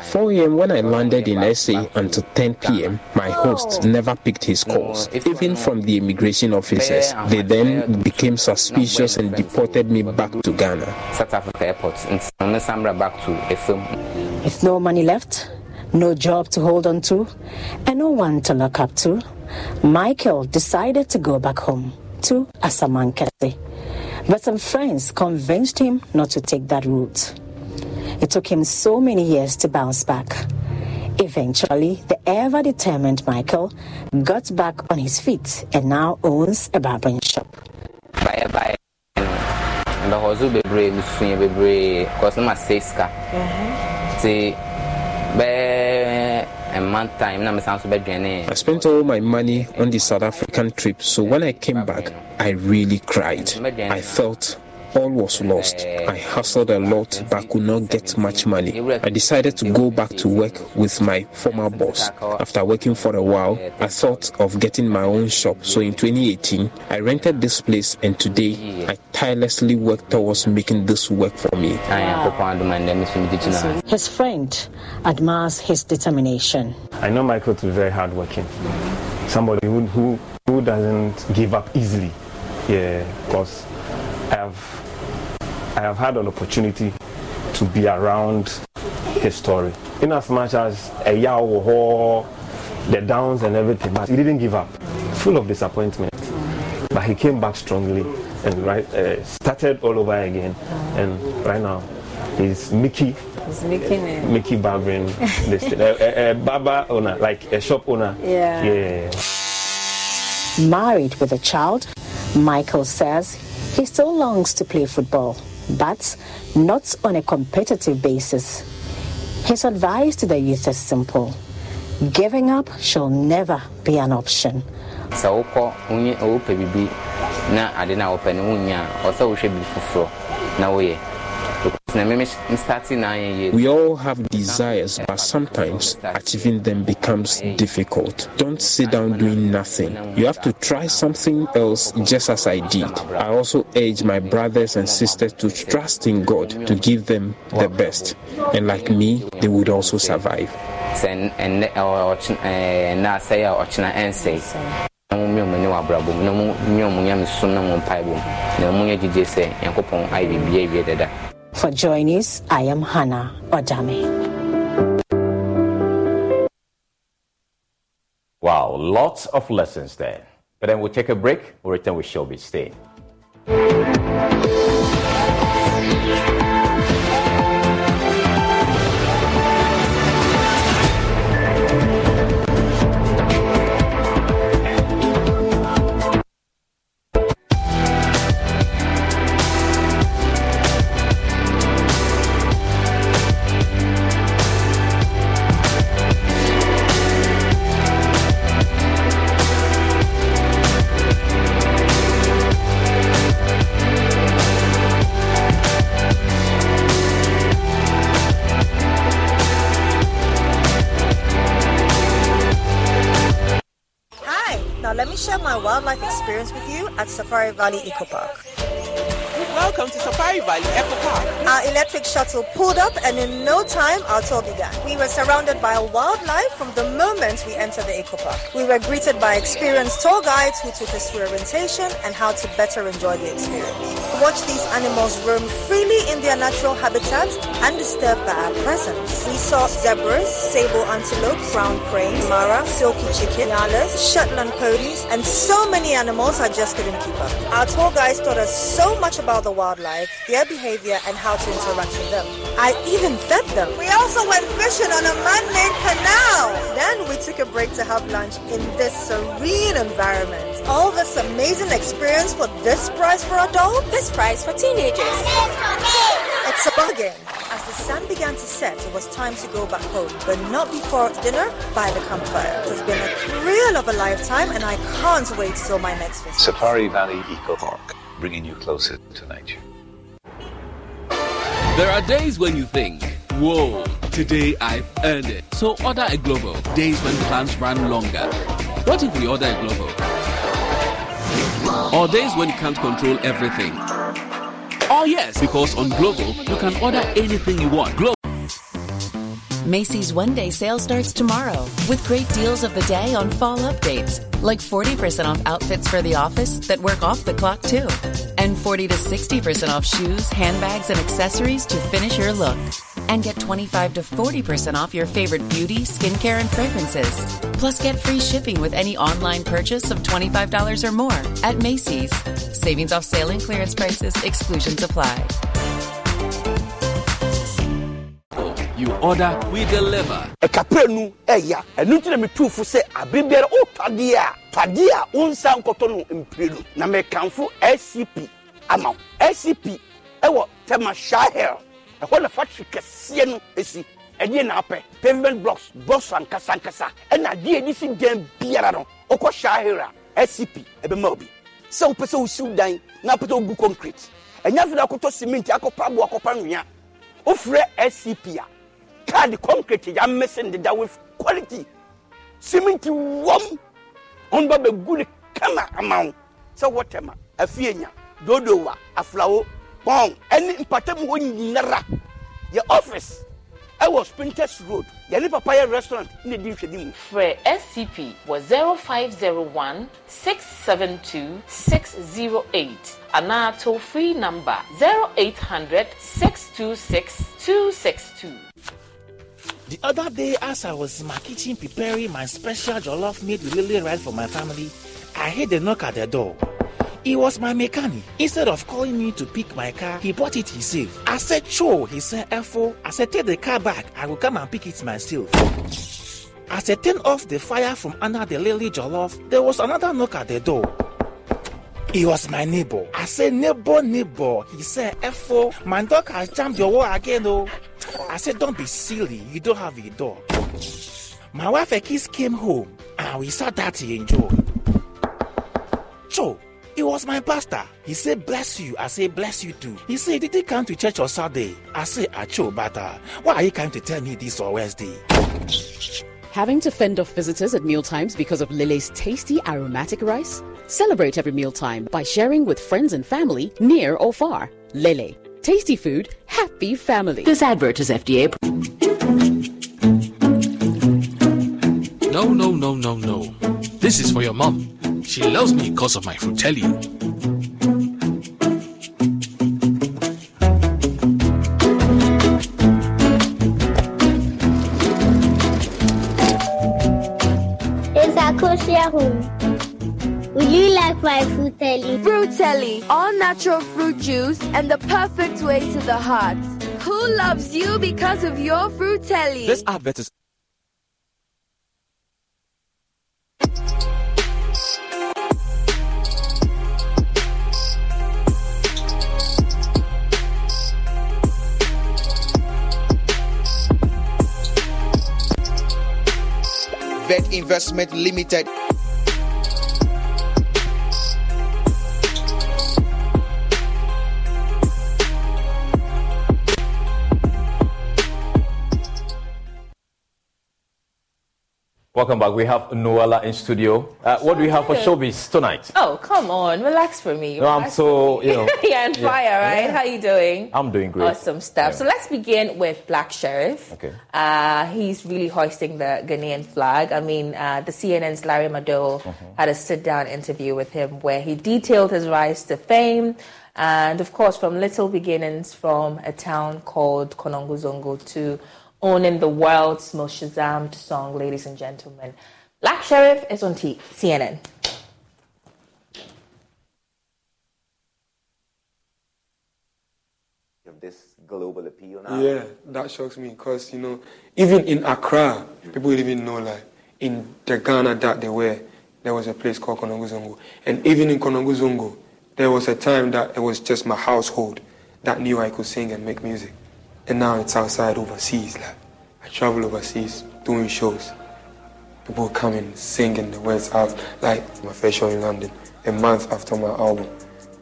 4 a.m. when I landed in SA until 10 p.m., my host oh. never picked his calls. Even from the immigration officers, they then became suspicious and deported me back to Ghana. South Africa airport, back to FM. With no money left, no job to hold on to, and no one to look up to, Michael decided to go back home to Asamankese but some friends convinced him not to take that route. It took him so many years to bounce back. Eventually, the ever determined Michael got back on his feet and now owns a barbering shop. Bye bye. ndɔhɔzo bebree musua bebree kɔsɛ ma sɛ sika nti bɛɛ I spent all my money on the South African trip, so when I came back, I really cried. I felt all was lost. I hustled a lot but could not get much money. I decided to go back to work with my former boss. After working for a while, I thought of getting my own shop. So in 2018, I rented this place and today I tirelessly work towards making this work for me. His friend admires his determination. I know Michael to be very hardworking. Somebody who, who, who doesn't give up easily. Yeah, because I have I have had an opportunity to be around his story. In as much as a yaw, the downs and everything, but he didn't give up. Full of disappointment, but he came back strongly and right uh, started all over again. And right now, he's Mickey. He's Mickey. Mickey Barbering, this a, uh, a, uh, a uh, barber owner, like a shop owner. Yeah. Yeah. Married with a child, Michael says he still longs to play football but not on a competitive basis. His advice to the youth is simple giving up shall never be an option. na ade na wopɛ no wonya ɔsɛ wohwɛ bi foforɔ na woyɛ we all have desires, but sometimes achieving them becomes difficult. Don't sit down doing nothing. You have to try something else just as I did. I also urge my brothers and sisters to trust in God to give them the best. And like me, they would also survive. For Joy News, I am Hannah Odame. Wow, lots of lessons there. But then we'll take a break. We'll return with Shelby. Stay. At Safari Valley Eco Park. Welcome to Safari Valley Eco Park. Our electric shuttle pulled up and in no time our tour began. We were surrounded by wildlife from the moment we entered the Eco Park. We were greeted by experienced tour guides who took us through orientation and how to better enjoy the experience. Watch these animals roam freely in their natural habitat undisturbed by our presence. We saw zebras, sable antelope, crowned crane, mara, silky chicken, nyalas, Shetland ponies, and so many animals I just couldn't keep up. Our tour guides taught us so much about the the wildlife, their behavior, and how to interact with them. I even fed them. We also went fishing on a man-made canal. Then we took a break to have lunch in this serene environment. All this amazing experience for this price for adults? This price for teenagers. It's a bargain. As the sun began to set, it was time to go back home, but not before dinner by the campfire. It has been a thrill of a lifetime, and I can't wait till my next visit. Safari Valley Eco Park, bringing you closer to nature. There are days when you think, whoa, today I've earned it. So order a Glovo. Days when plans run longer. What if we order a Glovo? Or days when you can't control everything. Oh yes, because on Glovo, you can order anything you want. Glovo. Macy's one day sale starts tomorrow with great deals of the day on fall updates, like 40% off outfits for the office that work off the clock too, and 40 to 60% off shoes, handbags, and accessories to finish your look. And get 25 to 40% off your favorite beauty, skincare, and fragrances. Plus, get free shipping with any online purchase of $25 or more at Macy's. Savings off sale and clearance prices, exclusions apply. You order, we deliver. ɛkapɛ nu ɛya ɛnu nti na mi tu fo sɛ abe biara o tɔdeɛ a tɔdeɛ a o nsa nkɔtɔ no mpiredu na mɛ kanfo scp ama scp ɛwɔ tɛma shahel ɛhɔ na factory kɛseɛ no esi ɛdeɛ na apɛ pavement blocks blocks ankasa ankasa. Ɛna adeɛ edi si dan biara no ɔkɔ shahel a scp ɛbɛma obi sɛ wopɛ sɛ wosiw dan na wopɛ sɛ wogu concrete. Ɛnya afei akɔtɔ cement akɔpa abo akɔpa nwea wofrɛ scp a kaadi concrete ya mɛsɛn deda with quality. Cement wɔm ɔn ba bɛ gu ne kama ama wo sɛ wɔtɛma afie nya. Dodowa aflawo pɔn ɛne mpatamu hɔ nyinara yɛ office ɛwɔ sprinters road. Yɛne papayɛ restaurant ne di nhwɛni mu. Frɛ scp wɔ 0501 672 608 anaa free number 0800 626 262 The other day, as I was in my kitchen preparing my special jollof made with lily rice for my family, I heard a knock at the door. It was my mechanic. Instead of calling me to pick my car, he bought it himself. I said, Sure. He said, F4. I said, Take the car back. I will come and pick it myself. As I turned off the fire from under the lily jollof, there was another knock at the door. It was my neighbor. I said, neighbor, neighbor. He said, F4, my dog has jumped your wall again, oh. I said, don't be silly. You don't have a dog. My wife and kids came home and we saw that he enjoyed. Joe, it was my pastor. He said, bless you. I said, bless you too. He said, did he come to church on Saturday? I said, Acho, but uh, why are you coming to tell me this on Wednesday? Having to fend off visitors at mealtimes because of Lele's tasty aromatic rice? Celebrate every mealtime by sharing with friends and family near or far. Lele. Tasty food, happy family. This advert is FDA. No, no, no, no, no. This is for your mom. She loves me because of my frutelli. It's Akosia home. Would you like my frutelli? Frutelli, all natural fruit juice and the perfect way to the heart. Who loves you because of your frutelli? This advert is Investment Limited. Welcome back. We have Noella in studio. Uh, what do we have for showbiz tonight? Oh, come on, relax for me. No, I'm so, you know. yeah, on yeah. fire, right? Yeah. How you doing? I'm doing great. Awesome stuff. Yeah. So let's begin with Black Sherif. Okay. Uh, he's really hoisting the Ghanaian flag. I mean, uh, the CNN's Larry Madowo Mm-hmm. had a sit-down interview with him where he detailed his rise to fame, and of course, from little beginnings from a town called Konongo Zongo to owning the world's most Shazammed song, ladies and gentlemen. Black Sherif is on T- CNN. You have this global appeal now? Yeah, that shocks me because, you know, even in Accra, people didn't even know, like, in the Ghana that they were, there was a place called Konongo And even in Konongo there was a time that it was just my household that knew I could sing and make music. And now it's outside overseas. Like, I travel overseas doing shows. People come and sing in the words out. Like my first show in London, a month after my album,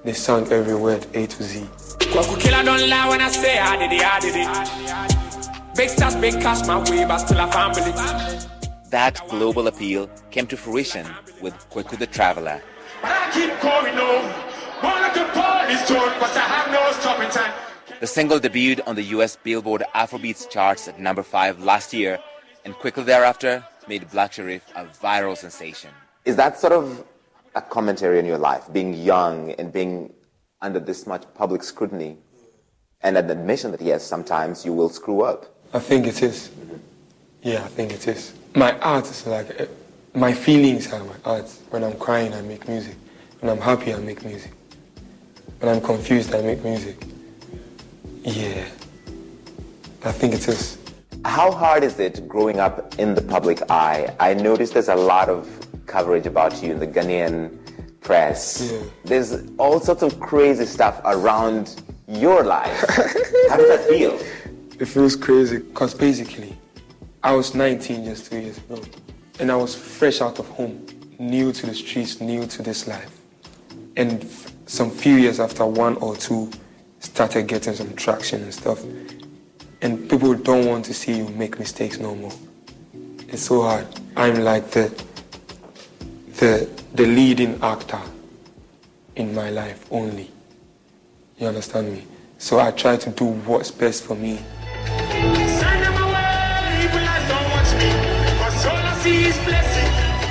they sang every word A to Z. Killer don't lie when I say ah, I did it, ah, I did it. Big stars, big cash, my way, but still a family. That global appeal came to fruition with Kwaku the Traveler. But I keep going on. The single debuted on the US Billboard Afrobeats charts at number 5 last year and quickly thereafter made Black Sherif a viral sensation. Is that sort of a commentary on your life, being young and being under this much public scrutiny and an admission that yes, sometimes you will screw up? I think it is. Yeah, I think it is. My art is like, uh, my feelings are my art. When I'm crying, I make music. When I'm happy, I make music. When I'm confused, I make music. Yeah, I think it is. How hard is it growing up in the public eye? I noticed there's a lot of coverage about you in the Ghanaian press. Yeah. There's all sorts of crazy stuff around your life. How does that feel? It feels crazy because basically, I was 19 just two years ago, and I was fresh out of home, new to the streets, new to this life. And some few years after one or two started getting some traction and stuff. And people don't want to see you make mistakes no more. It's so hard. I'm like the the the leading actor in my life only. You understand me? So I try to do what's best for me.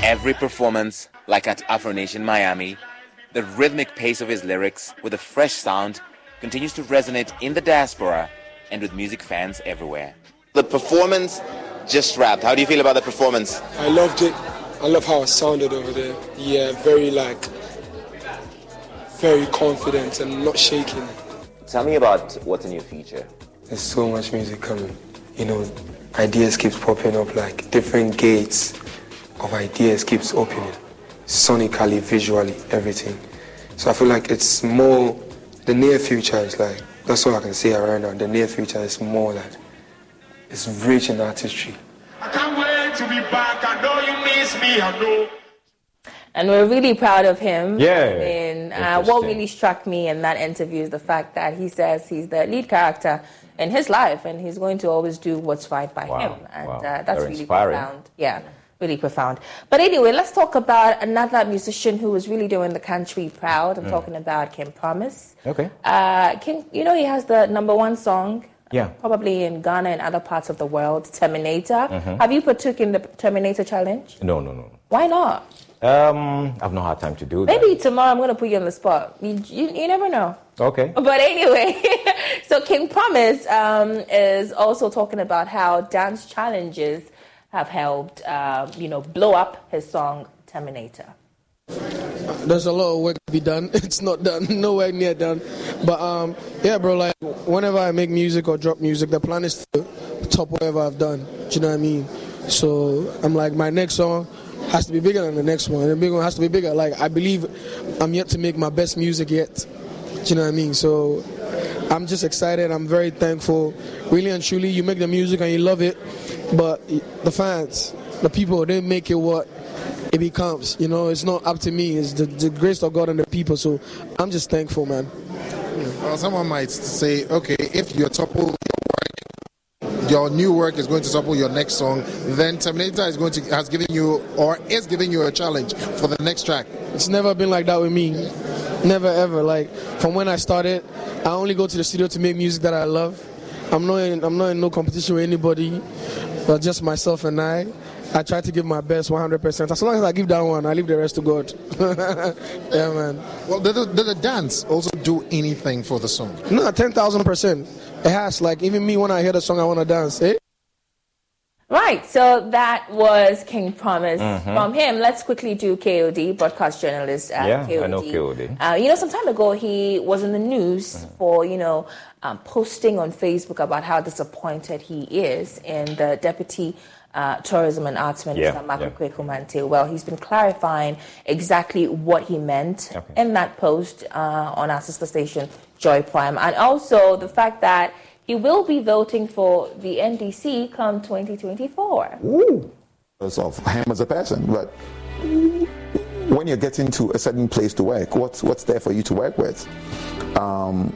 Every performance, like at Afro Nation Miami, the rhythmic pace of his lyrics with a fresh sound continues to resonate in the diaspora and with music fans everywhere. The performance just wrapped. How do you feel about the performance? I loved it. I love how it sounded over there. Yeah, very like, very confident and not shaking. Tell me about what's in your future. There's so much music coming. You know, ideas keeps popping up like different gates of ideas keeps opening sonically, visually, everything. So I feel like it's more, the near future is like, that's all I can say right now. The near future is more like, it's rich in artistry. I can't wait to be back. I know you miss me, I know. And we're really proud of him. Yeah. And uh, what really struck me in that interview is the fact that he says he's the lead character in his life and he's going to always do what's right by Wow. him. And Wow. uh, that's Very really inspiring. profound. Yeah, really profound. But anyway, let's talk about another musician who was really doing the country proud. I'm Mm. talking about King Promise. Okay. Uh, King, you know, he has the number one song. Yeah. Probably in Ghana and other parts of the world, Terminator. Mhm. Have you partook in the Terminator challenge? No, no, no. Why not? Um, I've not had time to do that. Maybe tomorrow I'm going to put you on the spot. You, you, you never know. Okay. But anyway, so King Promise um, is also talking about how dance challenges have helped, uh, you know, blow up his song Terminator. There's a lot of work to be done. It's not done, nowhere near done. But um, yeah, bro. Like whenever I make music or drop music, the plan is to top whatever I've done. Do you know what I mean? So I'm like, my next song has to be bigger than the next one. The big one has to be bigger. Like I believe I'm yet to make my best music yet. You know what I mean? So I'm just excited. I'm very thankful. Really and truly, you make the music and you love it, but the fans, the people, they make it what it becomes. You know, it's not up to me. It's the, the grace of God and the people. So I'm just thankful, man. Well, someone might say, okay, if you're topple your new work is going to support your next song, then Terminator is going to has given you or is giving you a challenge for the next track. It's never been like that with me. Never ever. Like from when I started, I only go to the studio to make music that I love. I'm not in, I'm not in no competition with anybody, but just myself and I. I try to give my best 100%. As long as I give that one, I leave the rest to God. yeah, man. Well, did the, did the dance also do anything for the song? No, 10,000%. It has. Like, even me, when I hear the song, I want to dance. Eh? Right, so that was King Promise Mhm. from him. Let's quickly do KOD, broadcast journalist at Yeah, KOD. I know KOD. Uh, you know, some time ago he was in the news Mm-hmm. for you know um, posting on Facebook about how disappointed he is in the deputy uh, tourism and arts minister, Yeah, Michael yeah. Kweku Well, he's been clarifying exactly what he meant Okay. in that post uh, on our sister station, Joy Prime, and also the fact that he will be voting for the NDC come 2024. Ooh. Of him as a person, but when you're getting to a certain place to work, what's what's there for you to work with? Um,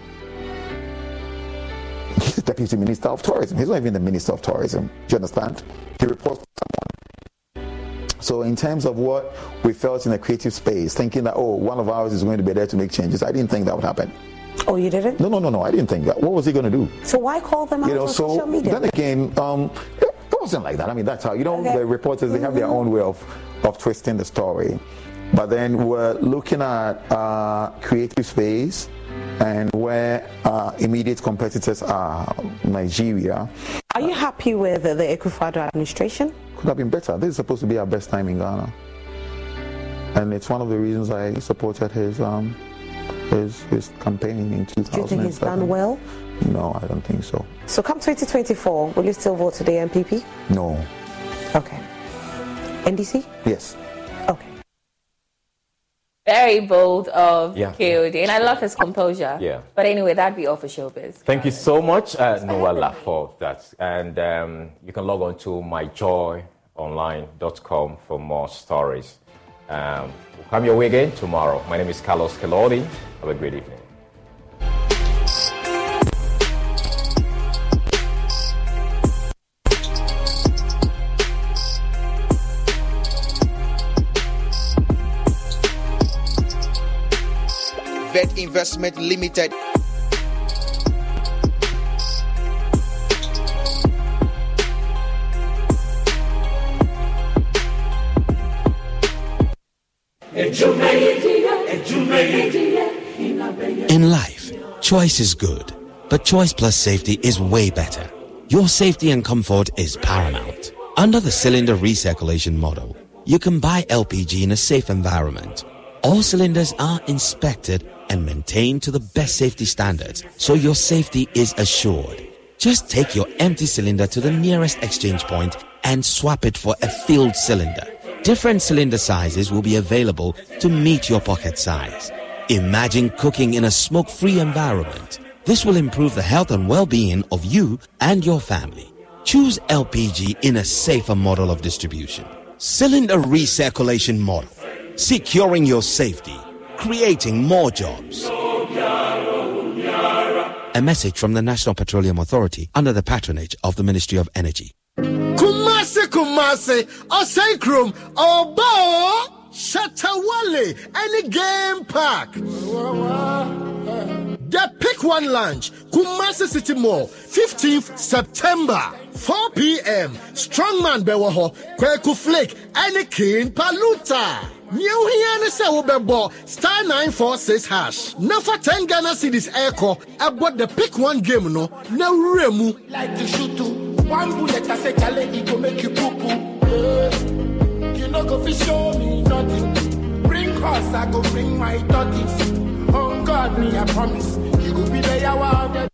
he's the deputy minister of tourism. He's not even the minister of tourism. Do you understand? He reports to someone. So, in terms of what we felt in a creative space, thinking that oh, one of ours is going to be there to make changes, I didn't think that would happen. Oh, you didn't? No, no, no, no. I didn't think that. What was he going to do? So why call them out you know, on so social media? then again, um, it wasn't like that. I mean, that's how you know Okay. the reporters they have their own way of of twisting the story. But then we're looking at uh, creative space and where our immediate competitors are Nigeria. Are you happy with uh, the Akufo-Addo administration? Could have been better. This is supposed to be our best time in Ghana, and it's one of the reasons I supported his um, his his campaign in 2007. Do you think he's done well? No, I don't think so. So come 2024, will you still vote for the NPP? No. Okay. NDC? Yes. Okay. Very bold of Yeah. KOD, and I love his composure. Yeah. But anyway, that'd be all for showbiz. Thank you so much, uh, Noella, for that. And um, you can log on to myjoyonline.com for more stories. Um, we'll come your way again tomorrow. My name is Carlos Kelodi. Have a great evening. Vet Investment Limited. In life, choice is good, but choice plus safety is way better. Your safety and comfort is paramount. Under the cylinder recirculation model, you can buy LPG in a safe environment. All cylinders are inspected and maintained to the best safety standards, so your safety is assured. Just take your empty cylinder to the nearest exchange point and swap it for a filled cylinder. Different cylinder sizes will be available to meet your pocket size. Imagine cooking in a smoke-free environment. This will improve the health and well-being of you and your family. Choose LPG in a safer model of distribution. Cylinder recirculation model. Securing your safety. Creating more jobs. A message from the National Petroleum Authority under the patronage of the Ministry of Energy. Kumasi Kumasi Osei Krum Obo Shatawale any game park. The Pick One Lounge, Kumasi City Mall, 15th September, 4 p.m. Strongman Bewaho, Kweku Flake, any King Paluta. New here say wobɛbɔ star 946 hash na fa 10 Ghana cedis ɛkɔ ɛbɔ the pick one game no na wura mu like one bullet I say chale it go make you poo poo yeah. you know go fi show me nothing. Bring horse I go bring my tortoise. On God me I promise. You go be the yawa of the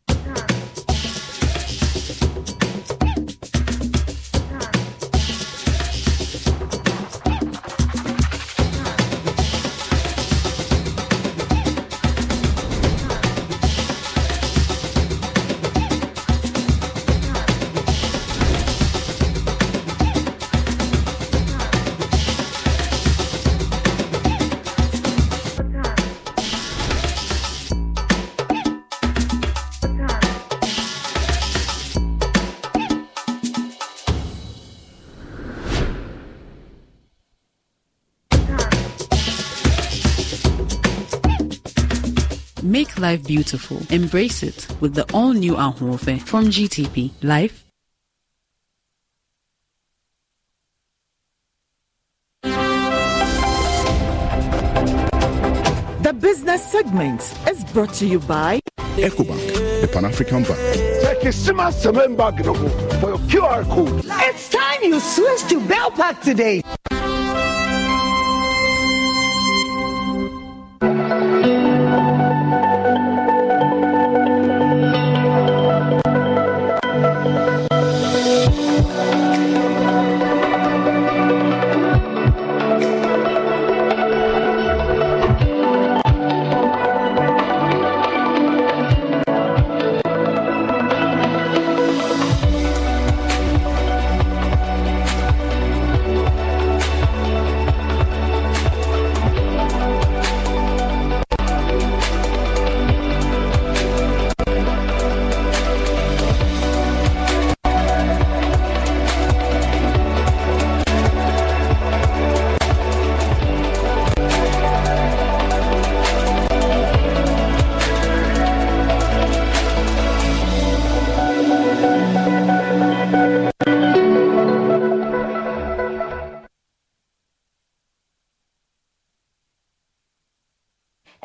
Make life beautiful. Embrace it with the all new Ahorfe from GTP. Life The business segment is brought to you by EcoBank, the Pan African Bank. for your QR code. It's time you switch to Bell Pack today.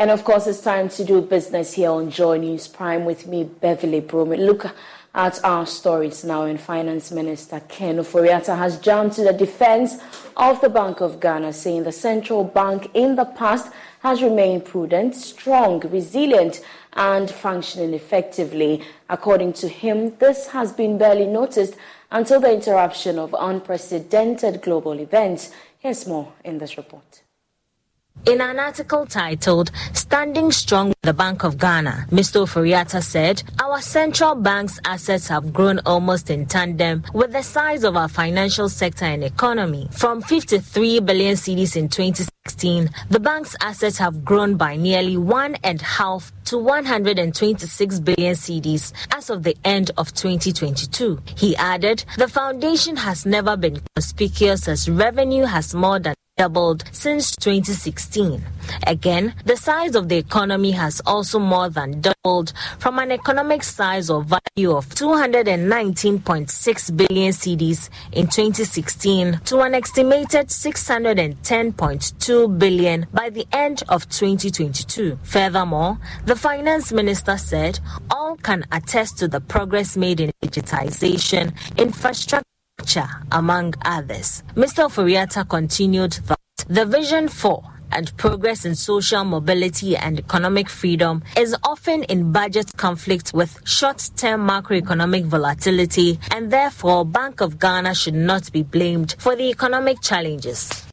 And of course, it's time to do business here on Joy News Prime with me, Beverly Broome. Look at our stories now. And Finance Minister Ken Ofori-Atta has jumped to the defense of the Bank of Ghana, saying the central bank in the past has remained prudent, strong, resilient, and functioning effectively. According to him, this has been barely noticed until the interruption of unprecedented global events. Here's more in this report. In an article titled Standing Strong with the Bank of Ghana, Mr. Ofori-Atta said, Our central bank's assets have grown almost in tandem with the size of our financial sector and economy. From 53 billion cedis in 2016, the bank's assets have grown by nearly one and a half to 126 billion cedis as of the end of 2022. He added, The foundation has never been conspicuous as revenue has more than doubled since 2016. Again, the size of the economy has also more than doubled from an economic size or value of 219.6 billion cedis in 2016 to an estimated 610.2 billion by the end of 2022. Furthermore, the finance minister said all can attest to the progress made in digitization, infrastructure, among others. Mr. Ofori-Atta continued that the vision for and progress in social mobility and economic freedom is often in budget conflict with short-term macroeconomic volatility and therefore Bank of Ghana should not be blamed for the economic challenges.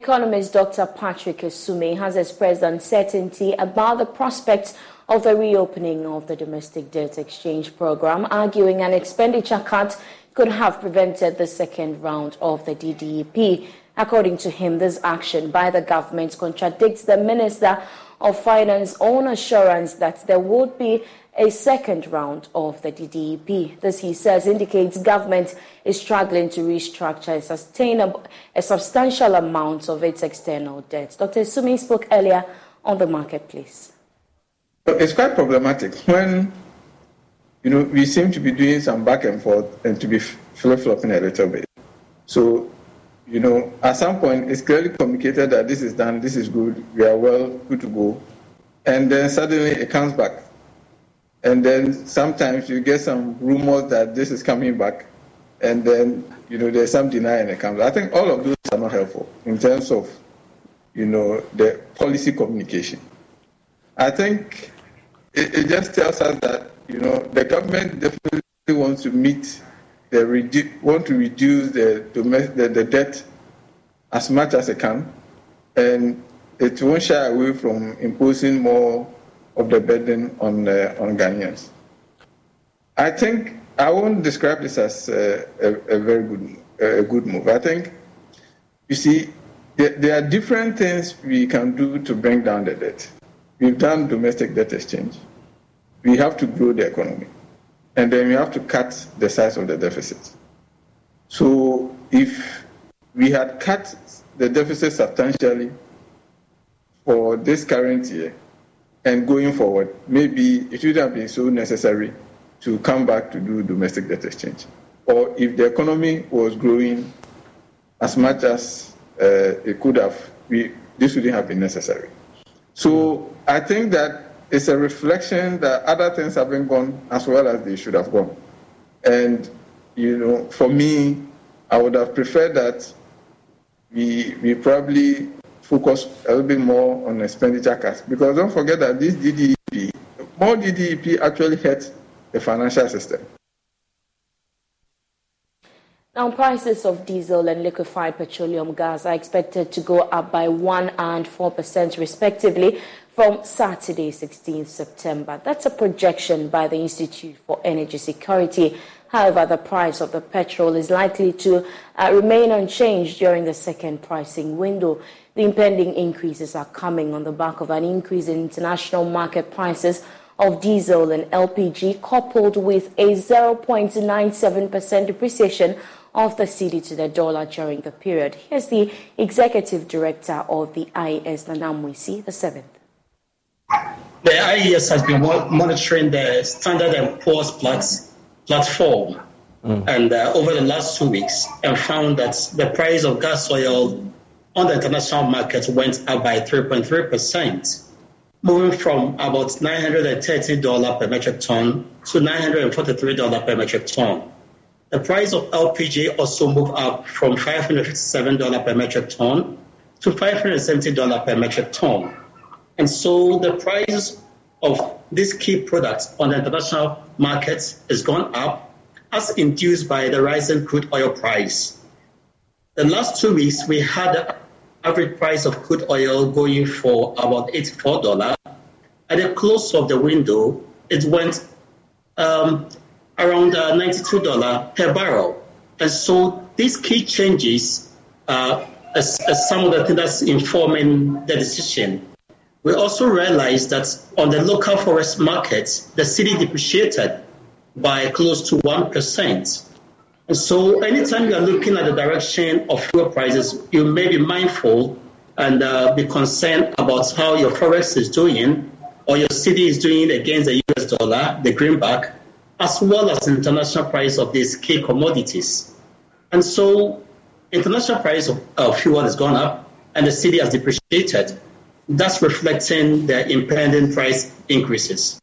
Economist Dr. Patrick Asuming has expressed uncertainty about the prospects of the reopening of the domestic debt exchange program, arguing an expenditure cut could have prevented the second round of the DDEP. According to him, this action by the government contradicts the Minister of Finance's own assurance that there would be a second round of the DDEP. This, he says, indicates government is struggling to restructure a sustainable, a substantial amount of its external debt. Dr. Sumi spoke earlier on the marketplace. It's quite problematic when, you know, we seem to be doing some back and forth and to be flip flopping a little bit. So, you know, at some point, it's clearly communicated that this is done, this is good, we are well, good to go. And then suddenly it comes back. And then sometimes you get some rumors that this is coming back. And then, you know, there's some denial and it comes. I think all of those are not helpful in terms of, you know, the policy communication. I think it, it just tells us that you know the government definitely wants to meet the redu- want to reduce the, the the debt as much as it can, and it won't shy away from imposing more of the burden on on Ghanaians. I think I won't describe this as a, a, a very good a good move. I think you see there, there are different things we can do to bring down the debt. We've done domestic debt exchange we have to grow the economy. And then we have to cut the size of the deficit. So if we had cut the deficit substantially for this current year and going forward, maybe it would have been so necessary to come back to do domestic debt exchange. Or if the economy was growing as much as uh, it could have, we, this wouldn't have been necessary. So I think that it's a reflection that other things haven't gone as well as they should have gone. And, you know, for me, I would have preferred that we, we probably focus a little bit more on expenditure cuts. Because don't forget that this DDEP, more DDEP actually hurts the financial system. Now, prices of diesel and liquefied petroleum gas are expected to go up by 1 and 4% respectively from Saturday, 16th September. That's a projection by the Institute for Energy Security. However, the price of the petrol is likely to uh, remain unchanged during the second pricing window. The impending increases are coming on the back of an increase in international market prices of diesel and LPG, coupled with a 0.97% depreciation of the cedi to the dollar during the period. Here's the executive director of the IES, Nana Amoasi, the seventh. The IES has been monitoring the Standard & Poor's platform mm. and uh, over the last two weeks and found that the price of gas oil on the international market went up by 3.3%, moving from about $930 per metric ton to $943 per metric ton. The price of LPG also moved up from $557 per metric ton to $570 per metric ton. And so the price of these key products on the international markets has gone up as induced by the rising crude oil price. The last two weeks, we had the average price of crude oil going for about $84. At the close of the window, it went um, around uh, $92 per barrel. And so these key changes uh, as, as some of the things that's informing the decision. We also realized that on the local forex markets, the cedi depreciated by close to 1%. And so anytime you are looking at the direction of fuel prices, you may be mindful and uh, be concerned about how your forex is doing or your cedi is doing against the US dollar, the greenback, as well as the international price of these key commodities. And so international price of, of fuel has gone up and the cedi has depreciated. That's reflecting the impending price increases.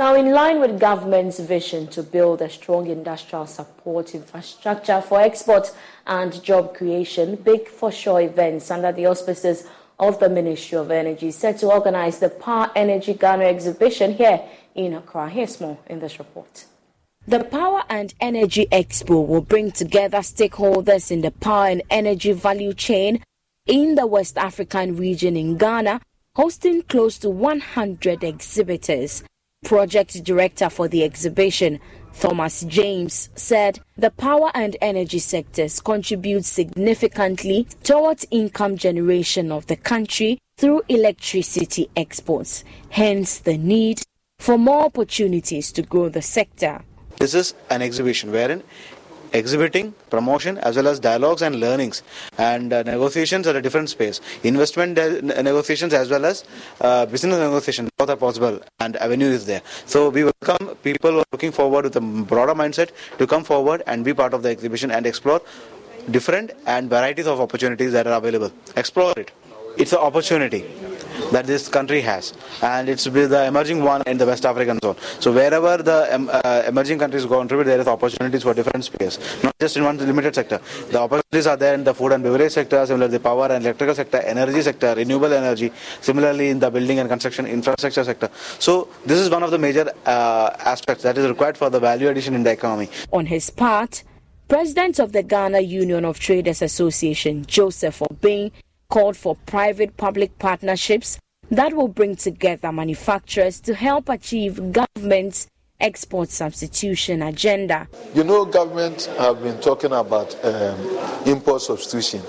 Now, in line with government's vision to build a strong industrial support infrastructure for export and job creation, Big for Sure events under the auspices of the Ministry of Energy set to organize the Power Energy Ghana exhibition here in Accra. Here's more in this report. The Power and Energy Expo will bring together stakeholders in the power and energy value chain in the West African region in Ghana, hosting close to 100 exhibitors. Project director for the exhibition, Thomas James, said the power and energy sectors contribute significantly towards income generation of the country through electricity exports, hence the need for more opportunities to grow the sector. This is an exhibition wherein exhibiting, promotion, as well as dialogues and learnings and uh, negotiations at a different space. Investment de- negotiations as well as uh, business negotiations, both are possible and avenue is there. So we welcome people who are looking forward with a broader mindset to come forward and be part of the exhibition and explore different and varieties of opportunities that are available. Explore it. It's an opportunity that this country has, and it's the emerging one in the West African zone. So wherever the um, uh, emerging countries contribute, there is opportunities for different space, not just in one limited sector. The opportunities are there in the food and beverage sector, similarly the power and electrical sector, energy sector, renewable energy, similarly in the building and construction infrastructure sector. So this is one of the major uh, aspects that is required for the value addition in the economy. On his part, President of the Ghana Union of Traders Association, Joseph Obeng, called for private public partnerships that will bring together manufacturers to help achieve government's export substitution agenda. You know, government have been talking about um, import substitution,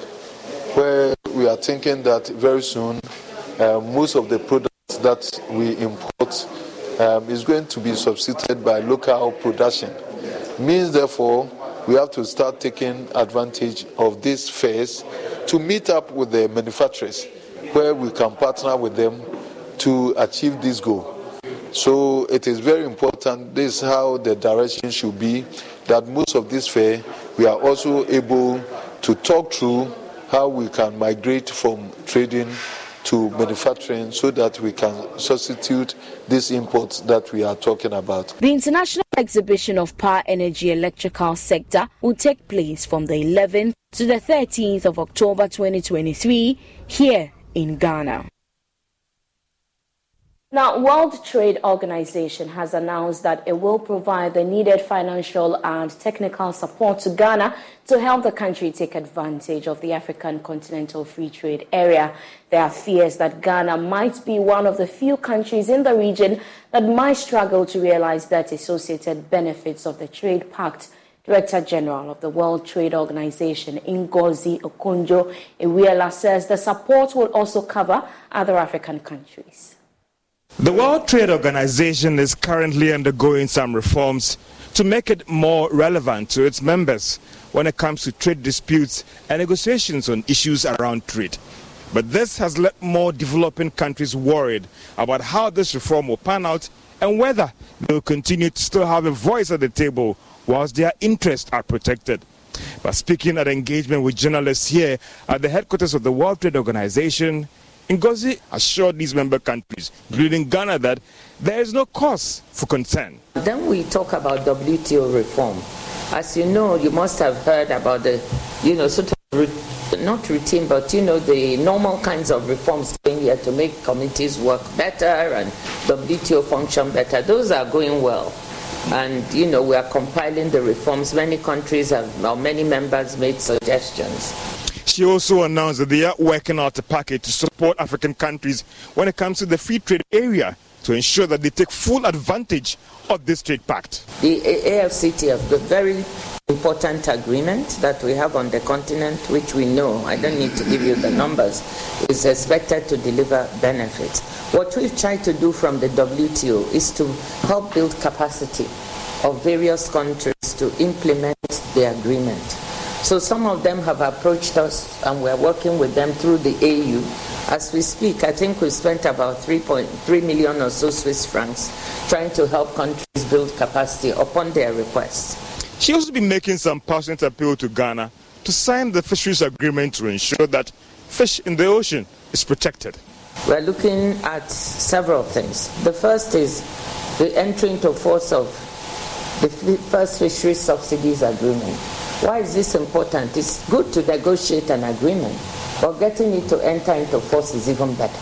where we are thinking that very soon uh, most of the products that we import um, is going to be substituted by local production. Means, therefore, we have to start taking advantage of this phase to meet up with the manufacturers where we can partner with them to achieve this goal. So it is very important. This is how the direction should be. That most of this fair, we are also able to talk through how we can migrate from trading to manufacturing so that we can substitute these imports that we are talking about. The International Exhibition of Power Energy Electrical Sector will take place from the 11th to the 13th of October 2023 here in Ghana. Now, World Trade Organization has announced that it will provide the needed financial and technical support to Ghana to help the country take advantage of the African Continental Free Trade Area. There are fears that Ghana might be one of the few countries in the region that might struggle to realize that associated benefits of the Trade Pact. Director General of the World Trade Organization, Ngozi Okonjo-Iweala, says the support will also cover other African countries. The World Trade Organization is currently undergoing some reforms to make it more relevant to its members when it comes to trade disputes and negotiations on issues around trade. But this has left more developing countries worried about how this reform will pan out and whether they will continue to still have a voice at the table whilst their interests are protected. But speaking at engagement with journalists here at the headquarters of the World Trade Organization, Ngozi assured these member countries, including Ghana, that there is no cause for concern. Then we talk about WTO reform. As you know, you must have heard about the, you know, sort of not routine, but you know, the normal kinds of reforms going here to make committees work better and WTO function better. Those are going well. And, you know, we are compiling the reforms. Many countries have, or many members made suggestions. She also announced that they are working out a package to support African countries when it comes to the free trade area to ensure that they take full advantage of this trade pact. The AfCFTA, the very important agreement that we have on the continent, which we know, I don't need to give you the numbers, is expected to deliver benefits. What we've tried to do from the WTO is to help build capacity of various countries to implement the agreement. So some of them have approached us and we're working with them through the AU. As we speak, I think we've spent about 3.3 million or so Swiss francs trying to help countries build capacity upon their requests. She also been making some passionate appeal to Ghana to sign the fisheries agreement to ensure that fish in the ocean is protected. We're looking at several things. The first is the entry into force of the first fisheries subsidies agreement why is this important? It's good to negotiate an agreement, but getting it to enter into force is even better.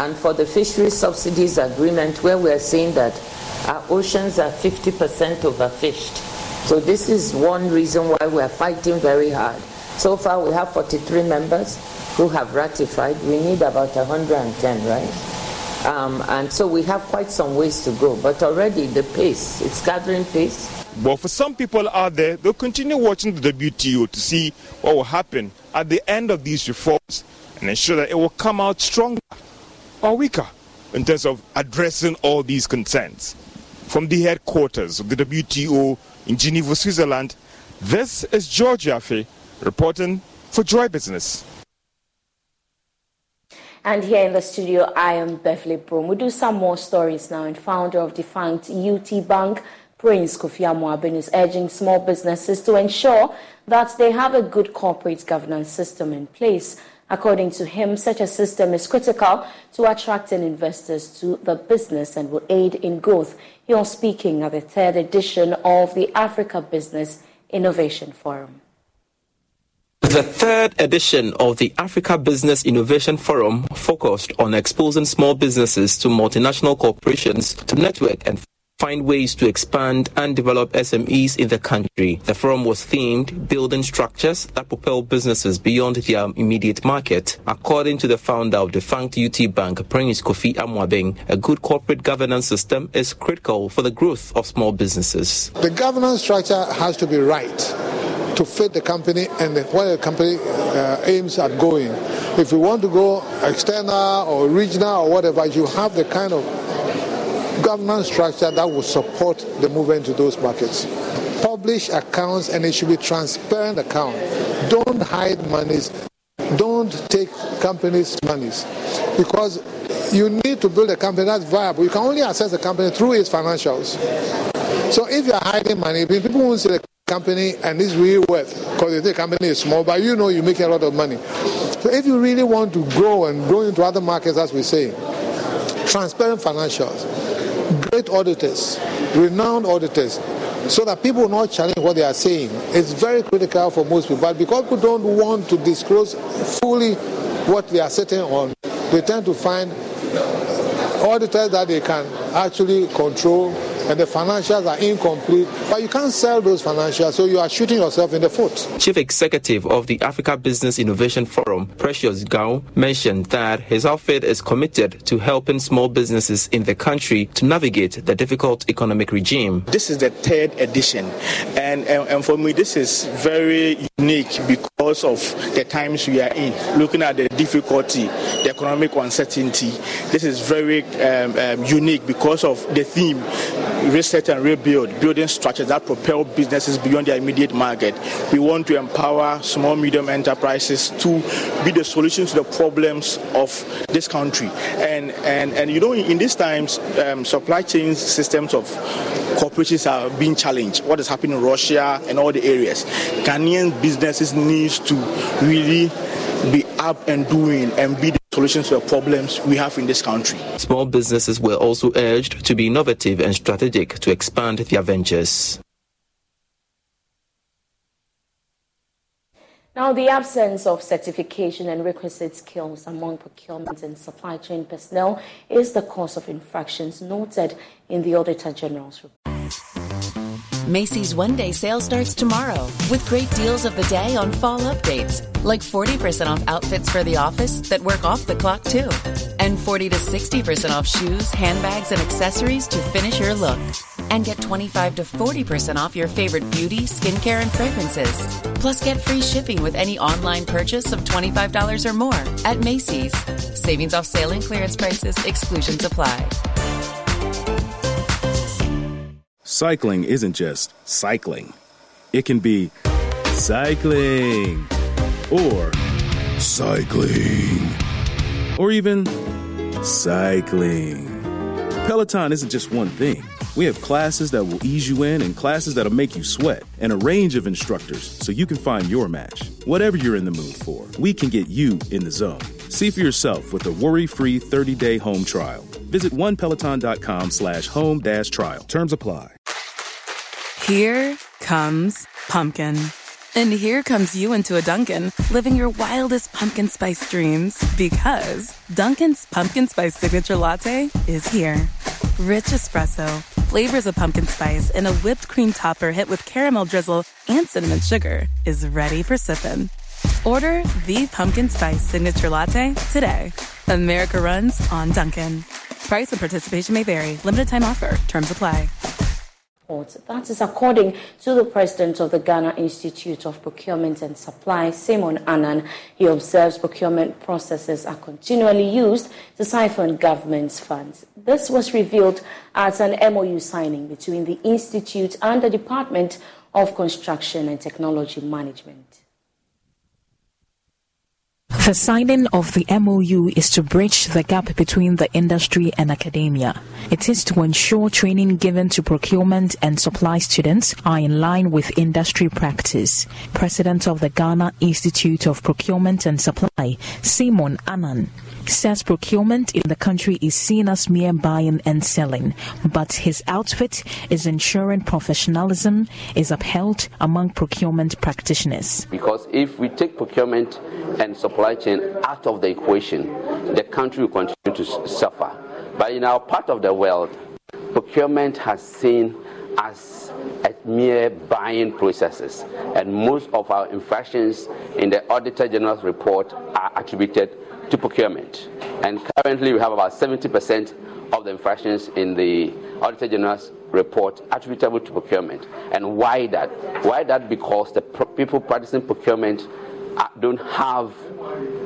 And for the fisheries subsidies agreement, where we are saying that our oceans are 50% overfished. So this is one reason why we are fighting very hard. So far, we have 43 members who have ratified. We need about 110, right? Um, and so we have quite some ways to go. But already the pace, it's gathering pace. But for some people out there, they'll continue watching the WTO to see what will happen at the end of these reforms and ensure that it will come out stronger or weaker in terms of addressing all these concerns. From the headquarters of the WTO in Geneva, Switzerland, this is George Yaffe reporting for Joy Business. And here in the studio, I am Beverly Broom. We do some more stories now. And founder of defunct UT Bank, Prince Kofi Amoabeng is urging small businesses to ensure that they have a good corporate governance system in place. According to him, such a system is critical to attracting investors to the business and will aid in growth. He was speaking at the third edition of the Africa Business Innovation Forum. The third edition of the Africa Business Innovation Forum focused on exposing small businesses to multinational corporations to network and find ways to expand and develop SMEs in the country. The forum was themed Building Structures that Propel Businesses Beyond Their Immediate Market. According to the founder of defunct UT Bank, Prince Kofi Amoabeng, a good corporate governance system is critical for the growth of small businesses. The governance structure has to be right to fit the company and where the company uh, aims at going. If you want to go external or regional or whatever, you have the kind of governance structure that will support the movement to those markets. Publish accounts and it should be transparent account. Don't hide monies. Don't take companies' monies because you need to build a company that's viable. You can only assess a company through its financials. So if you're hiding money, people won't see the company and its real worth because the company is small, but you know you make a lot of money. So if you really want to grow and grow into other markets, as we say, transparent financials, great auditors, renowned auditors, so that people not challenge what they are saying. It's very critical for most people. But because people don't want to disclose fully what they are sitting on, they tend to find auditors that they can actually control, and the financials are incomplete, but you can't sell those financials, so you are shooting yourself in the foot. Chief Executive of the Africa Business Innovation Forum, Precious Gao, mentioned that his outfit is committed to helping small businesses in the country to navigate the difficult economic regime. This is the third edition, and, and, and for me, this is very unique because of the times we are in. Looking at the difficulty, the economic uncertainty, this is very um, um, unique because of the theme reset and rebuild, building structures that propel businesses beyond their immediate market. We want to empower small, medium enterprises to be the solution to the problems of this country. And and and you know, in these times, um, supply chain systems of corporations are being challenged. What is happening in Russia and all the areas, Ghanaian businesses needs to really be up and doing and be the solutions to the problems we have in this country. Small businesses were also urged to be innovative and strategic to expand their ventures. Now, the absence of certification and requisite skills among procurement and supply chain personnel is the cause of infractions noted in the Auditor General's report. Macy's one day sale starts tomorrow with great deals of the day on fall updates, like 40% off outfits for the office that work off the clock too, and 40 to 60% off shoes, handbags, and accessories to finish your look. And get 25 to 40% off your favorite beauty, skincare, and fragrances. Plus, get free shipping with any online purchase of $25 or more at Macy's. Savings off sale and clearance prices, exclusions apply. Cycling isn't just cycling, it can be cycling or cycling or even cycling. Peloton isn't just one thing. We have classes that will ease you in and classes that'll make you sweat, and a range of instructors so you can find your match. Whatever you're in the mood for, we can get you in the zone. See for yourself with a worry-free 30-day home trial. Visit onepeloton.com slash home dash trial. Terms apply. Here comes pumpkin. And here comes you into a Dunkin', living your wildest pumpkin spice dreams because Dunkin's pumpkin spice signature latte is here. Rich espresso, flavors of pumpkin spice, and a whipped cream topper hit with caramel drizzle and cinnamon sugar is ready for sipping. Order the pumpkin spice signature latte today. America runs on Dunkin'. Price and participation may vary. Limited time offer. Terms apply. That is according to the president of the Ghana Institute of Procurement and Supply, Simon Annan. He observes procurement processes are continually used to siphon government's funds. This was revealed at an MOU signing between the Institute and the Department of Construction and Technology Management. The signing of the MOU is to bridge the gap between the industry and academia. It is to ensure training given to procurement and supply students are in line with industry practice. President of the Ghana Institute of Procurement and Supply, Simon Annan, says procurement in the country is seen as mere buying and selling, but his outfit is ensuring professionalism is upheld among procurement practitioners. Because if we take procurement and supply chain out of the equation, the country will continue to suffer. But in our part of the world, procurement has seen as a mere buying processes, and most of our infractions in the Auditor General's report are attributed to procurement. And currently, we have about 70% of the infractions in the Auditor General's report attributable to procurement. And why that? Why that? Because the pro- people practicing procurement uh, don't have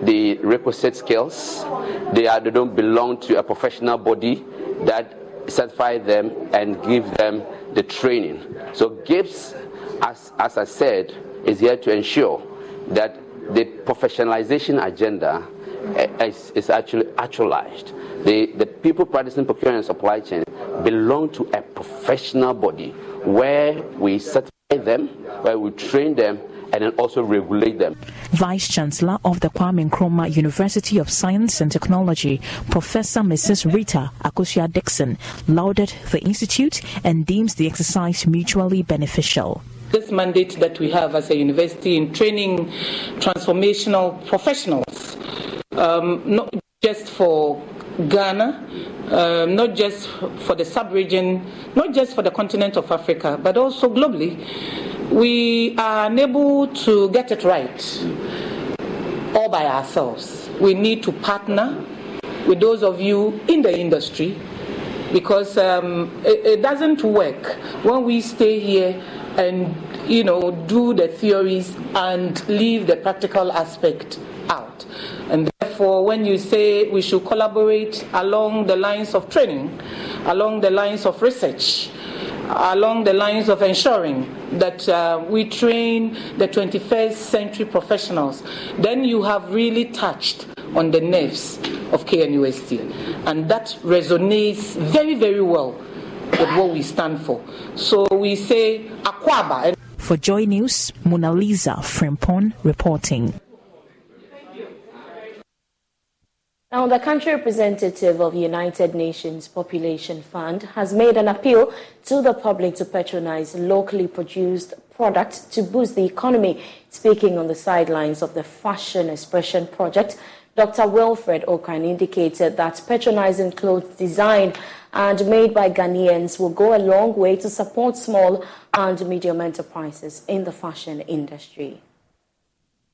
the requisite skills. They, are, they don't belong to a professional body that certify them and give them the training. So GIPS, as, as I said, is here to ensure that the professionalization agenda is, is actually actualized. The, the people practicing procurement and supply chain belong to a professional body where we certify them, where we train them, and then also regulate them. Vice Chancellor of the Kwame Nkrumah University of Science and Technology, Professor Mrs. Rita Akosua Dickson, lauded the institute and deems the exercise mutually beneficial. This mandate that we have as a university in training transformational professionals, um, not just for Ghana, um, not just for the sub-region, not just for the continent of Africa, but also globally, we are unable to get it right all by ourselves. We need to partner with those of you in the industry because um, it, it doesn't work when we stay here and you know do the theories and leave the practical aspect out. And therefore, when you say we should collaborate along the lines of training, along the lines of research, along the lines of ensuring that uh, we train the 21st century professionals, then you have really touched on the nerves of KNUST. And that resonates very, very well with what we stand for. So we say Akwaaba. For Joy News, Mona Lisa Frimpon reporting. Now, the country representative of United Nations Population Fund has made an appeal to the public to patronize locally produced products to boost the economy. Speaking on the sidelines of the Fashion Expression Project, Dr. Wilfred Ochan indicated that patronizing clothes designed and made by Ghanaians will go a long way to support small and medium enterprises in the fashion industry.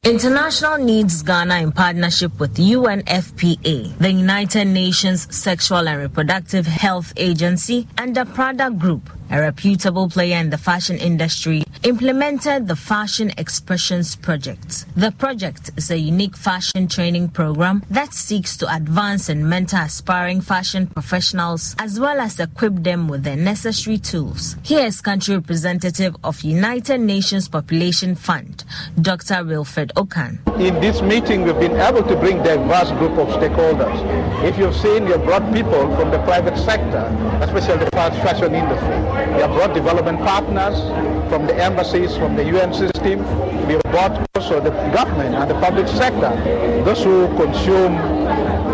International Needs Ghana in partnership with UNFPA, the United Nations Sexual and Reproductive Health Agency, and the Prada Group a reputable player in the fashion industry, implemented the Fashion Expressions Project. The project is a unique fashion training program that seeks to advance and mentor aspiring fashion professionals as well as equip them with the necessary tools. Here is country representative of United Nations Population Fund, Dr. Wilfred Ochan. In this meeting, we've been able to bring diverse group of stakeholders. If you've seen, you've brought people from the private sector, especially the fashion industry. We have brought development partners from the embassies, from the UN system. We brought also the government and the public sector, those who consume,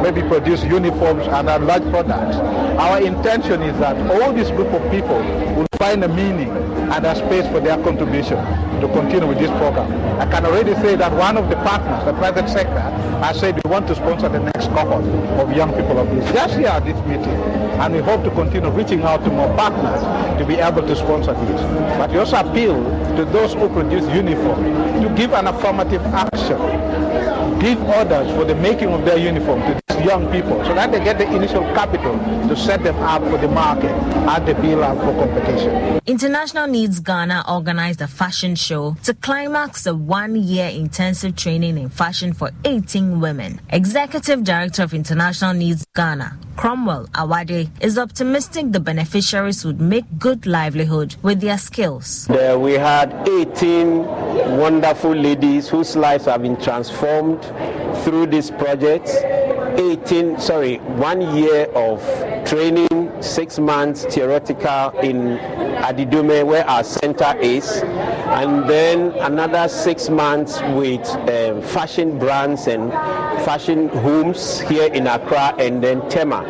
maybe produce uniforms and are large products. Our intention is that all this group of people will find a meaning and a space for their contribution to continue with this program. I can already say that one of the partners, the private sector, has said we want to sponsor the next cohort of young people of this just here at this meeting. And we hope to continue reaching out to more partners to be able to sponsor this. But we also appeal to those who produce uniform to give an affirmative action, give orders for the making of their uniform to these young people so that they get the initial capital to set them up for the market and the build up for competition. International Needs Ghana organized a fashion show to climax a one year intensive training in fashion for 18 women. Executive Director of International Needs Ghana, Cromwell Awade, is optimistic the beneficiaries would make good livelihood with their skills. There we had 18 wonderful ladies whose lives have been transformed through this project 18, sorry, one year of training, six months theoretical in Adidome, where our center is, and then another six months with um, fashion brands and fashion homes here in Accra, and then Tema.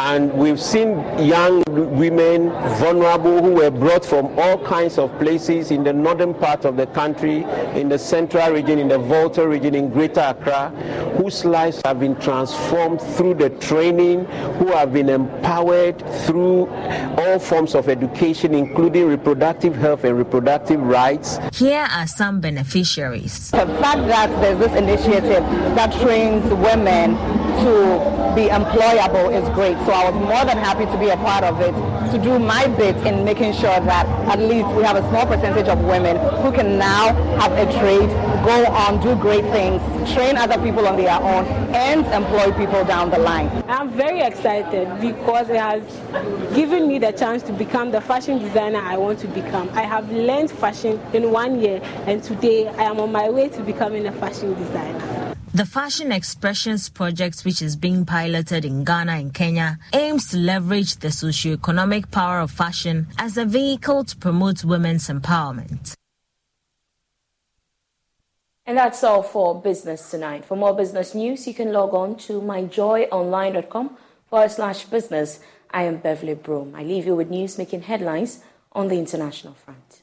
And we've seen young women, vulnerable, who were brought from all kinds of places in the northern part of the country, in the central region, in the Volta region, in Greater Accra, whose lives have been transformed through the training, who have been empowered through all forms of education, including reproductive health and reproductive rights. Here are some beneficiaries. The fact that there's this initiative that trains women to be employable is great. So I was more than happy to be a part of it, to do my bit in making sure that at least we have a small percentage of women who can now have a trade, go on, do great things, train other people on their own, and employ people down the line. I'm very excited because it has given me the chance to become the fashion designer I want to become. I have learned fashion in one year, and today I am on my way to becoming a fashion designer. The Fashion Expressions project, which is being piloted in Ghana and Kenya, aims to leverage the socio-economic power of fashion as a vehicle to promote women's empowerment. And that's all for business tonight. For more business news, you can log on to myjoyonline.com forward slash business. I am Beverly Broom. I leave you with news making headlines on the international front.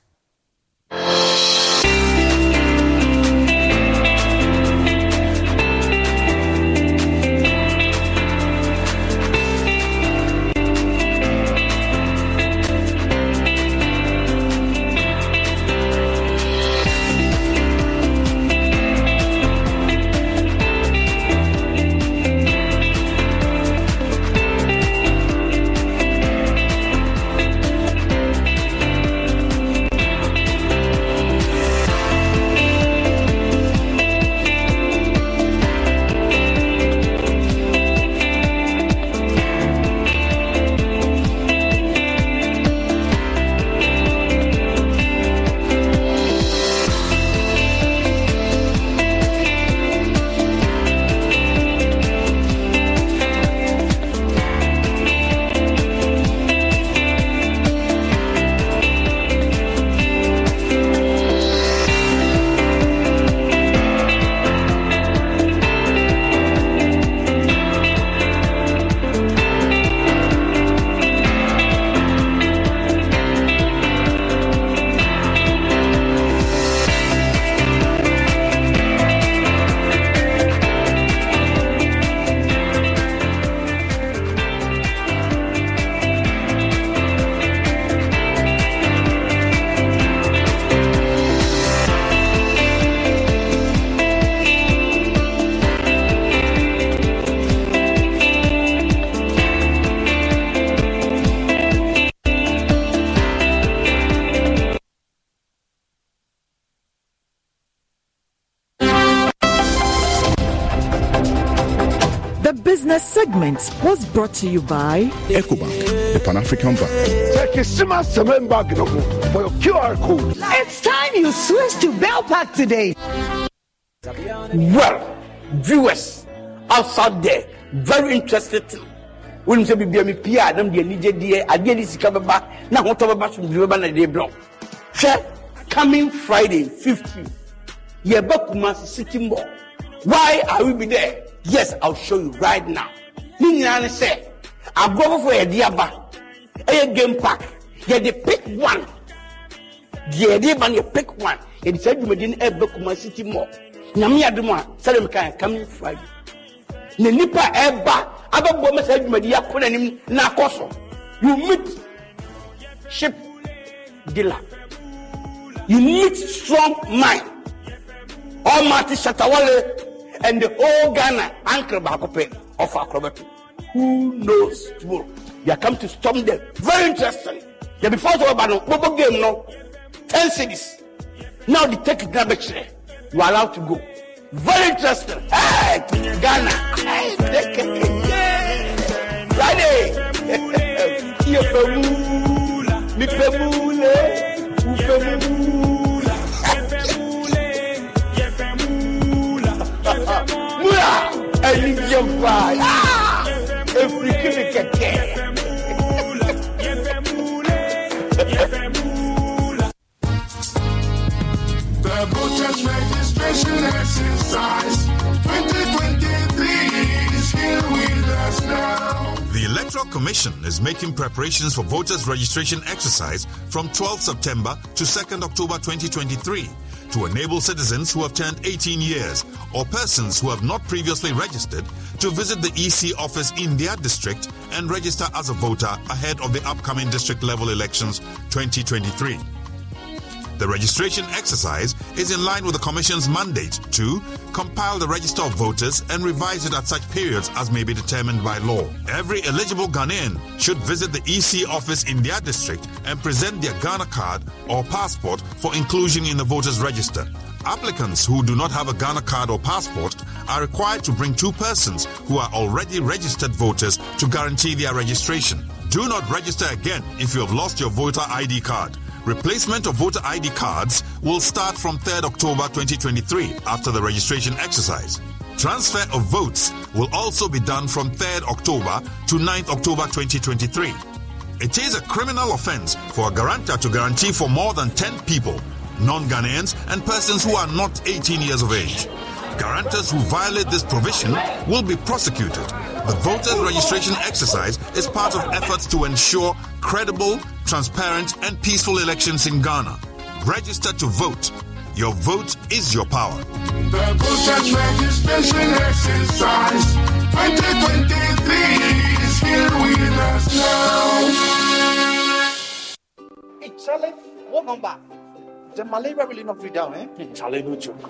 Segment was brought to you by EcoBank, the Pan African Bank. For your QR code. It's time you switch to Bell Pack today. Well, viewers outside there, very interested. When you say bibia mi pia adam de anigye die adeɛ de sika bɛba na ahotɔ bɛba so bibia bɛba na de blɔ hwɛ coming friday 15 yɛbɛ kumasi city mall why are we be there yes i'll show you right now ne nyinaa ne sɛ agorɔ foforɔ yɛde aba. Ɛyɛ game park. Yɛde pick one. Deɛ yɛde ba no yɛ pick one. Yɛde saa dwumadi no ɛbɛ kumasi city mall. Nyame adum a sɛdeɛ meka yɛ coming friday. Na nipa ɛba abɛbɔ mɛ saa dwumadi akɔ n'anim na akɔ so. You meet ship dealer. You meet strong mind ɔmati shatawale and the whole ghana. Ankle baako pɛ ɔfa akorɔbɛto who knows tomorrow? They are come to storm them. Very interesting. The before sɔ ɔba no gbogbo game no. Ten cities. Now the take it na bɛ kyerɛ you are allowed to go. Very interesting. Hey ghana. Hey take it friday iye fɛ mu mi fɛ mu jẹ báyìí. Efiri kí ni? The voters registration exercise 2023 is here with us now. The Electoral Commission is making preparations for voters' registration exercise from 12 September to 2nd October 2023 to enable citizens who have turned 18 years or persons who have not previously registered to visit the EC office in their district and register as a voter ahead of the upcoming district level elections 2023. The registration exercise is in line with the Commission's mandate to compile the register of voters and revise it at such periods as may be determined by law. Every eligible Ghanaian should visit the EC office in their district and present their Ghana card or passport for inclusion in the voters register. Applicants who do not have a Ghana card or passport are required to bring two persons who are already registered voters to guarantee their registration. Do not register again if you have lost your voter ID card. Replacement of voter ID cards will start from 3rd October 2023 after the registration exercise. Transfer of votes will also be done from 3rd October to 9th October 2023. It is a criminal offense for a guarantor to guarantee for more than 10 people, non Ghanaians, and persons who are not 18 years of age. Guarantors who violate this provision will be prosecuted. The voters' registration exercise is part of efforts to ensure credible, transparent, and peaceful elections in Ghana. Register to vote. Your vote is your power. The voters registration exercise 2023 is here with us now. Hey, Charlie, what number? The malaria really not free down, eh? Hey, Charlie, no joke.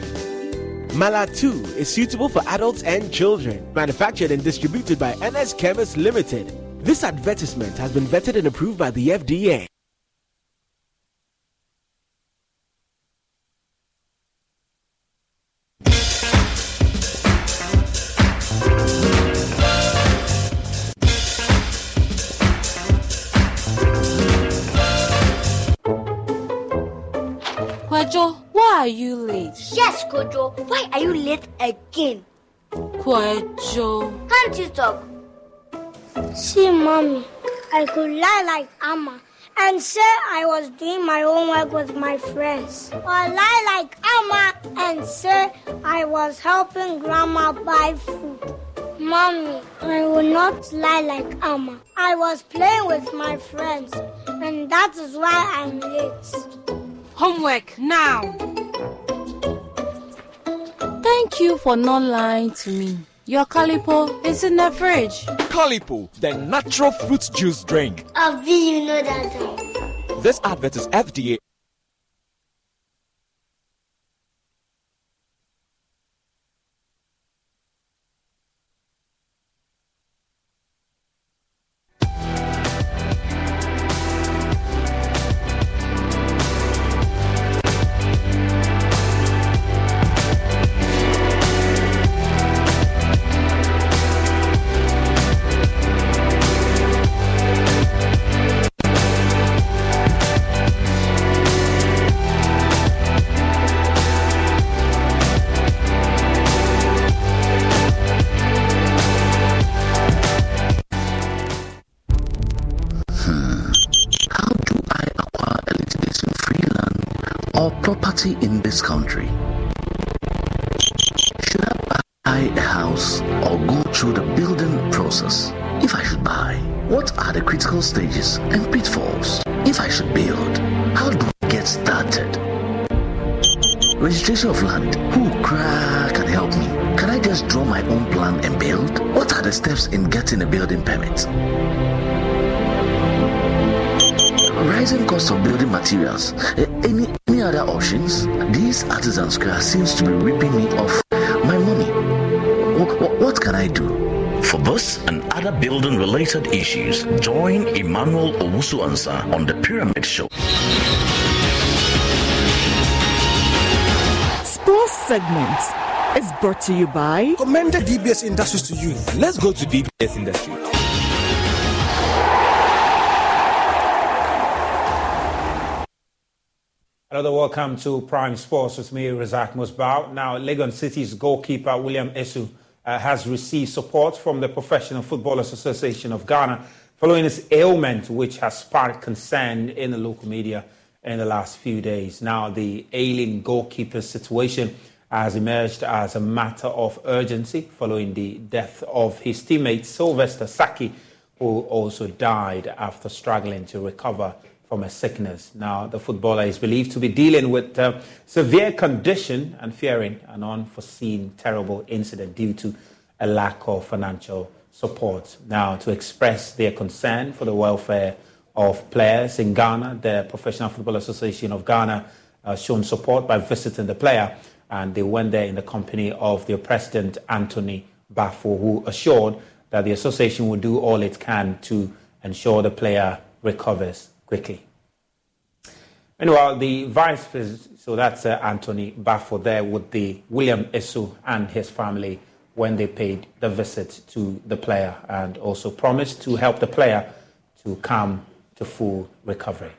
Malatu is suitable for adults and children. Manufactured and distributed by NS Chemist Limited. This advertisement has been vetted and approved by the FDA. Kwajo, why are you late? Yes, Kojo. Why are you late again? Kwajo. Can't you talk? See, mommy, I could lie like Amma and say I was doing my homework with my friends. Or lie like Amma and say I was helping grandma buy food. Mommy, I will not lie like Amma. I was playing with my friends, and that is why I'm late. Homework now. Thank you for not lying to me. Your Calipo is in the fridge. Calipo, the natural fruit juice drink. Of you know that. This advert is FDA country? Should I buy a house or go through the building process? If I should buy, what are the critical stages and pitfalls? If I should build, how do I get started? Registration of land, who can help me? Can I just draw my own plan and build? What are the steps in getting a building permit? rising cost of building materials. Any any other? These artisans class seems to be ripping me off my money. What, what can I do? For this and other building related issues, join Emmanuel Owusu Ansa on the Pyramid Show. Sports segment is brought to you by Commended DBS Industries to you. Let's go to DBS Industry. Another welcome to Prime Sports with me, Razak Musbao. Now, Legon Cities' goalkeeper William Esu uh, has received support from the Professional Footballers Association of Ghana following his ailment, which has sparked concern in the local media in the last few days. Now, the ailing goalkeeper's situation has emerged as a matter of urgency following the death of his teammate Sylvester Saki, who also died after struggling to recover from a sickness. Now, the footballer is believed to be dealing with uh, severe condition and fearing an unforeseen terrible incident due to a lack of financial support. Now, to express their concern for the welfare of players in Ghana, the Professional Football Association of Ghana uh, shown support by visiting the player, and they went there in the company of their president, Anthony Baffoe, who assured that the association will do all it can to ensure the player recovers quickly. Meanwhile, the vice president, so that's uh, Anthony Baffoe there with the William Esu and his family when they paid the visit to the player and also promised to help the player to come to full recovery.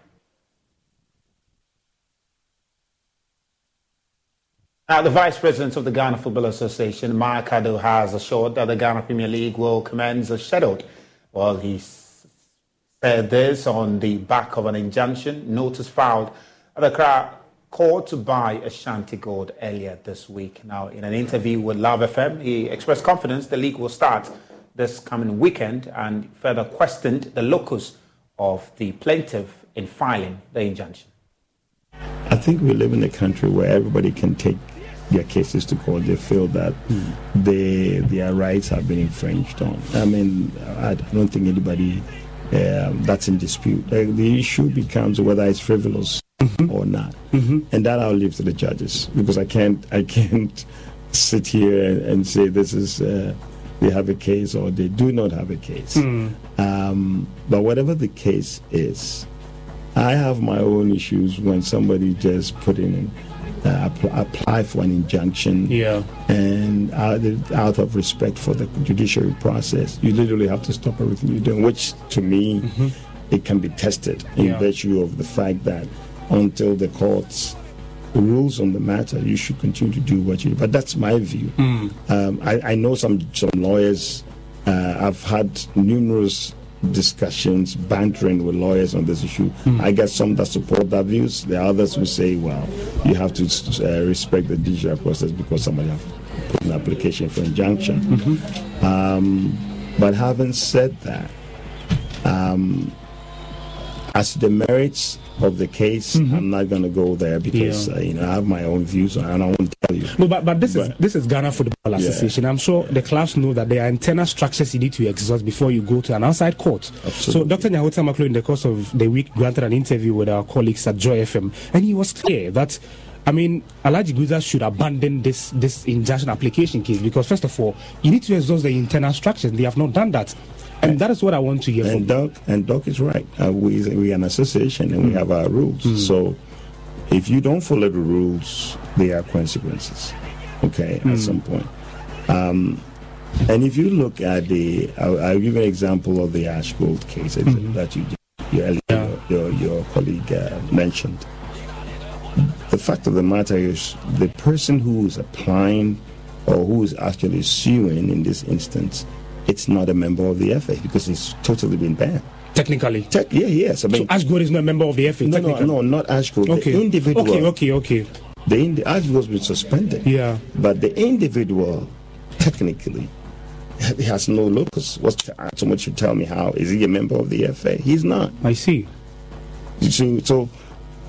Now, the Vice President of the Ghana Football Association, Mark Addo, has assured that the Ghana Premier League will commence as scheduled. Well, he Uh, said this on the back of an injunction notice filed at the court to buy Ashanti Gold earlier this week. Now, in an interview with Love FM, he expressed confidence the league will start this coming weekend and further questioned the locus of the plaintiff in filing the injunction. I think we live in a country where everybody can take their cases to court. They feel that they, their rights have been infringed on. I mean, I don't think anybody um, that's in dispute. Uh, the issue becomes whether it's frivolous or not, and that I'll leave to the judges because I can't I can't sit here and, and say this is uh, they have a case or they do not have a case. Um, but whatever the case is, I have my own issues when somebody just put in uh, apply, apply for an injunction Yeah. and out, out of respect for the judiciary process, you literally have to stop everything you're doing, which to me, it can be tested in Yeah. virtue of the fact that until the courts rules on the matter, you should continue to do what you do. But that's my view. Um, I, I know some some lawyers. Uh, I've had numerous discussions, bantering with lawyers on this issue. I get some that support that views. There are others who say, "Well, you have to uh, respect the judicial process because somebody have put an application for injunction." Um, but having said that, um, as to the merits of the case, I'm not going to go there because Yeah. uh, you know I have my own views and I tell you. No, but, but this is this is Ghana Football Association. I'm sure the clubs know that there are internal structures you need to exhaust before you go to an outside court. So Dr. Nyaho-Tamakloe, in the course of the week, granted an interview with our colleagues at Joy FM, and he was clear that. I mean, Alhaji Grusah should abandon this this injunction application case because first of all, you need to exhaust the internal structures. They have not done that, and that is what I want to hear And from. Doc and Doc is right. Uh, we we are an association and we Mm. have our rules. Mm. So if you don't follow the rules, there are consequences. Okay, Mm. at some point. Um, and if you look at the, I'll, I'll give you an example of the Ash Gold case that- Mhm. that you your, your, your, your colleague uh, mentioned. The fact of the matter is, the person who is applying or who is actually suing in this instance, it's not a member of the FA because it's totally been banned. Technically, yeah, yes. I mean, so Ashgold is not a member of the FA. no, no, no, not Ashgold. Okay. The individual. Okay, okay, okay. The indi- Ashgold's been suspended. Yeah. But the individual, technically, he has no locus. What's someone should tell me how is he a member of the FA? He's not. I see. So, so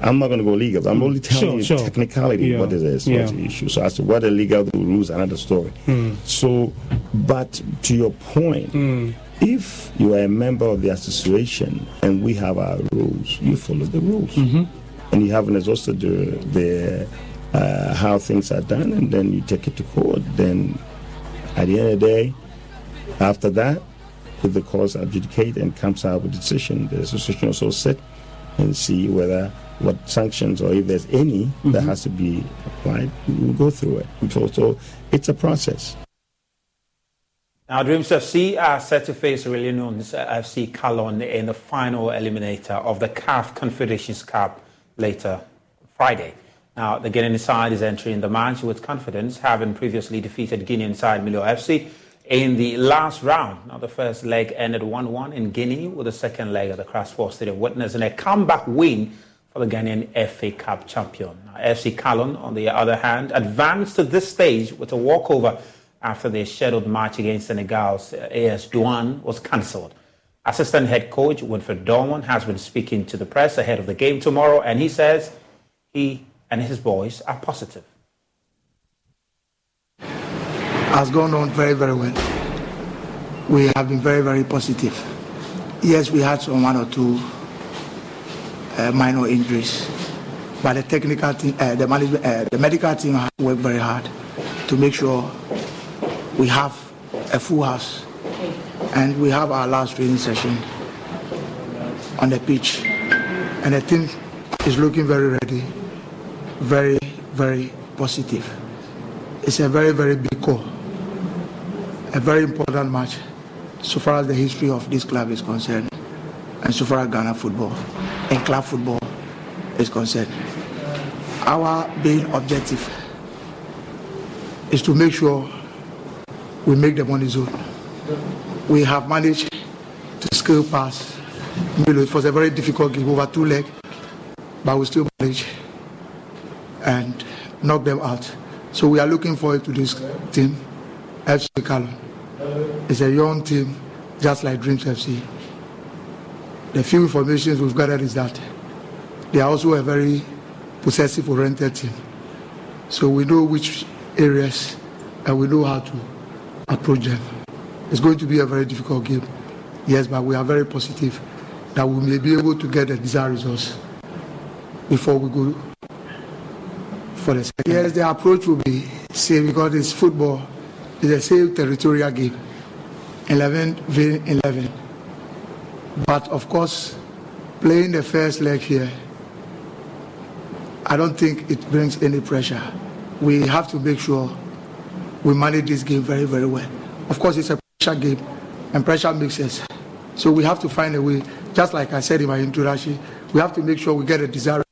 I'm not going to go legal. I'm only telling Sure, you sure. technicality Yeah. what it is, Yeah. what's the issue. So as to what the legal rules, another story. Hmm. So, but to your point, Hmm. if you are a member of the association and we have our rules, you follow the rules, Mm-hmm. And you haven't exhausted the, the uh, how things are done, and then you take it to court. Then, at the end of the day, after that, if the courts adjudicate and comes out with a decision, the association also sit and see whether what sanctions or if there's any that Mhm. has to be applied, we'll go through it. So, also it's a process. Now, Dreams FC are set to face Sierra Leone's uh, FC Kallon in the final eliminator of the CAF Confederations Cup later Friday. Now, the Guinean side is entering the match with confidence, having previously defeated Guinean side Milo FC in the last round. Now, the first leg ended 1 1 in Guinea, with the second leg at the Cross Sports Stadium witnessing a comeback win for the Ghanaian FA Cup champion. Now, FC Kallon, on the other hand, advanced to this stage with a walkover after their scheduled match against Senegal's AS Douane was cancelled. Assistant head coach Winfred Dorman has been speaking to the press ahead of the game tomorrow, and he says he and his boys are positive. has gone on very, very well. We have been very, very positive. Yes, we had some one or two uh, minor injuries, but the technical team, uh, the management, uh, the medical team worked very hard to make sure we have a full house, and we have our last training session on the pitch, and the team is looking very ready, very, very positive. It's a very, very big call a very important match so far as the history of this club is concerned and so far as Ghana football and club football is concerned. Our main objective is to make sure we make the money zone. We have managed to scale past Milo. It was a very difficult game over two legs, but we still managed and knock them out. So we are looking forward to this team, FC Kallon. It's a young team, just like Dreams FC. The few informations we've gathered is that they are also a very possessive oriented team. So we know which areas and we know how to approach them. It's going to be a very difficult game, yes, but we are very positive that we may be able to get the desired results before we go for the second. Yes, the approach will be same because it's football. It's a same territorial game, 11 v 11. But of course, playing the first leg here, I don't think it brings any pressure. We have to make sure we manage this game very, very well. Of course, it's a pressure game, and pressure sense. So we have to find a way, just like I said in my introduction, we have to make sure we get a desired.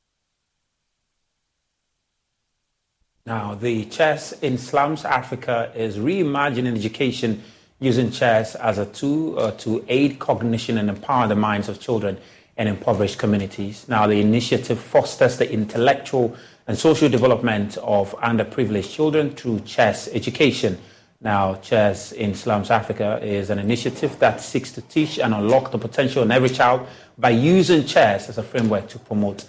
Now, the chess in slums Africa is reimagining education using chess as a tool uh, to aid cognition and empower the minds of children in impoverished communities. Now, the initiative fosters the intellectual and social development of underprivileged children through chess education. Now, Chess in Slums Africa is an initiative that seeks to teach and unlock the potential in every child by using chess as a framework to promote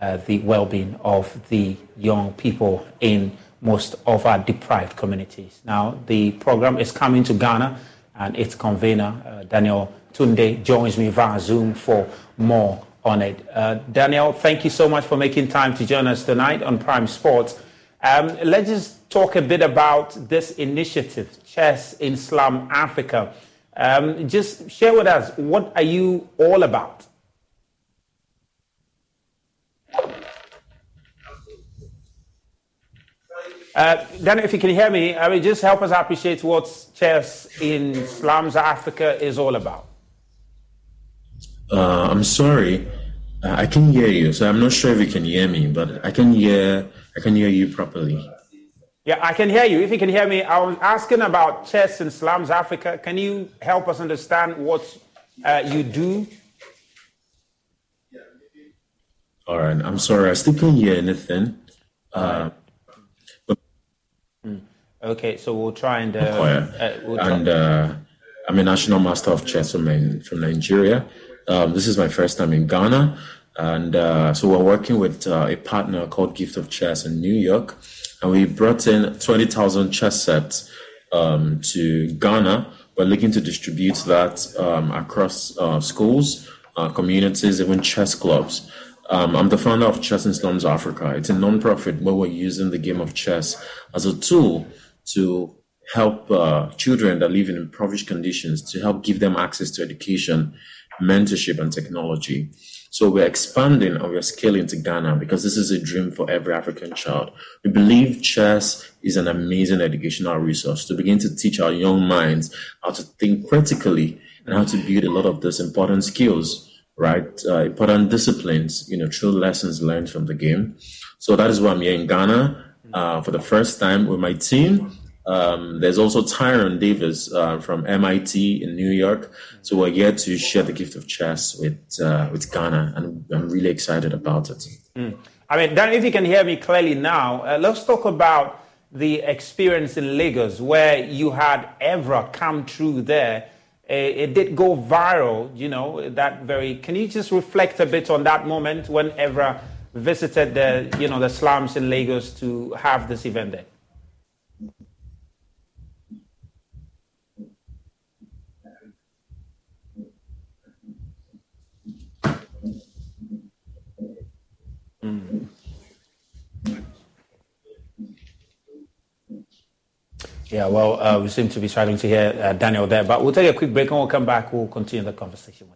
uh, the well being of the young people in most of our deprived communities. Now, the program is coming to Ghana, and its convener, uh, Daniel Tunde, joins me via Zoom for more on it. Uh, Daniel, thank you so much for making time to join us tonight on Prime Sports. Um, let's just talk a bit about this initiative, Chess in Slum Africa. Um, just share with us, what are you all about? Uh, Daniel, if you can hear me, I mean, just help us appreciate what Chess in Slums Africa is all about. Uh, I'm sorry, uh, I can hear you, so I'm not sure if you can hear me, but I can hear I can hear you properly. Yeah, I can hear you. If you can hear me, I was asking about Chess in Slums Africa. Can you help us understand what uh, you do? Yeah. All right, I'm sorry, I still can't hear anything. Uh, Okay, so we'll try and. Uh, uh, we'll and uh, I'm a national master of chess from, from Nigeria. Um, this is my first time in Ghana. And uh, so we're working with uh, a partner called Gift of Chess in New York. And we brought in 20,000 chess sets um, to Ghana. We're looking to distribute that um, across uh, schools, communities, even chess clubs. Um, I'm the founder of Chess in Slums Africa. It's a nonprofit where we're using the game of chess as a tool to help uh, children that live in impoverished conditions to help give them access to education, mentorship, and technology. So we're expanding and we're scaling to Ghana because this is a dream for every African child. We believe chess is an amazing educational resource to begin to teach our young minds how to think critically and how to build a lot of those important skills, right? Uh, important disciplines, you know, through lessons learned from the game. So that is why I'm here in Ghana uh, for the first time with my team. Um, there's also Tyron Davis uh, from MIT in New York. So we're here to share the gift of chess with uh, with Ghana, and I'm really excited about it. Mm. I mean, Dan, if you can hear me clearly now, uh, let's talk about the experience in Lagos where you had Evra come through there. It, did go viral, you know, that very. Can you just reflect a bit on that moment when Evra visited the, you know, the slums in Lagos to have this event there? Mm. Yeah, well, uh, we seem to be struggling to hear uh, Daniel there, but we'll take a quick break and we'll come back. We'll continue the conversation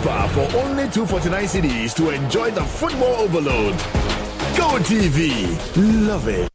Super for only 249 CDs to enjoy the football overload. Go TV, love it.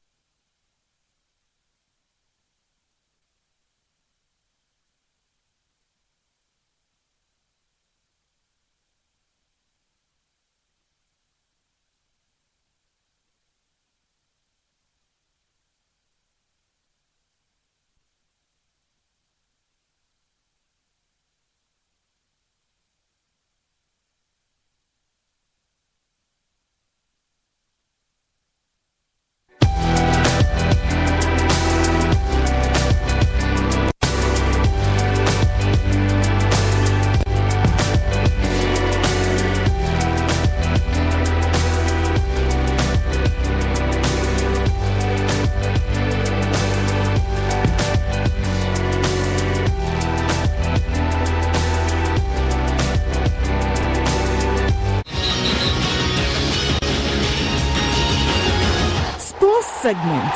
Segment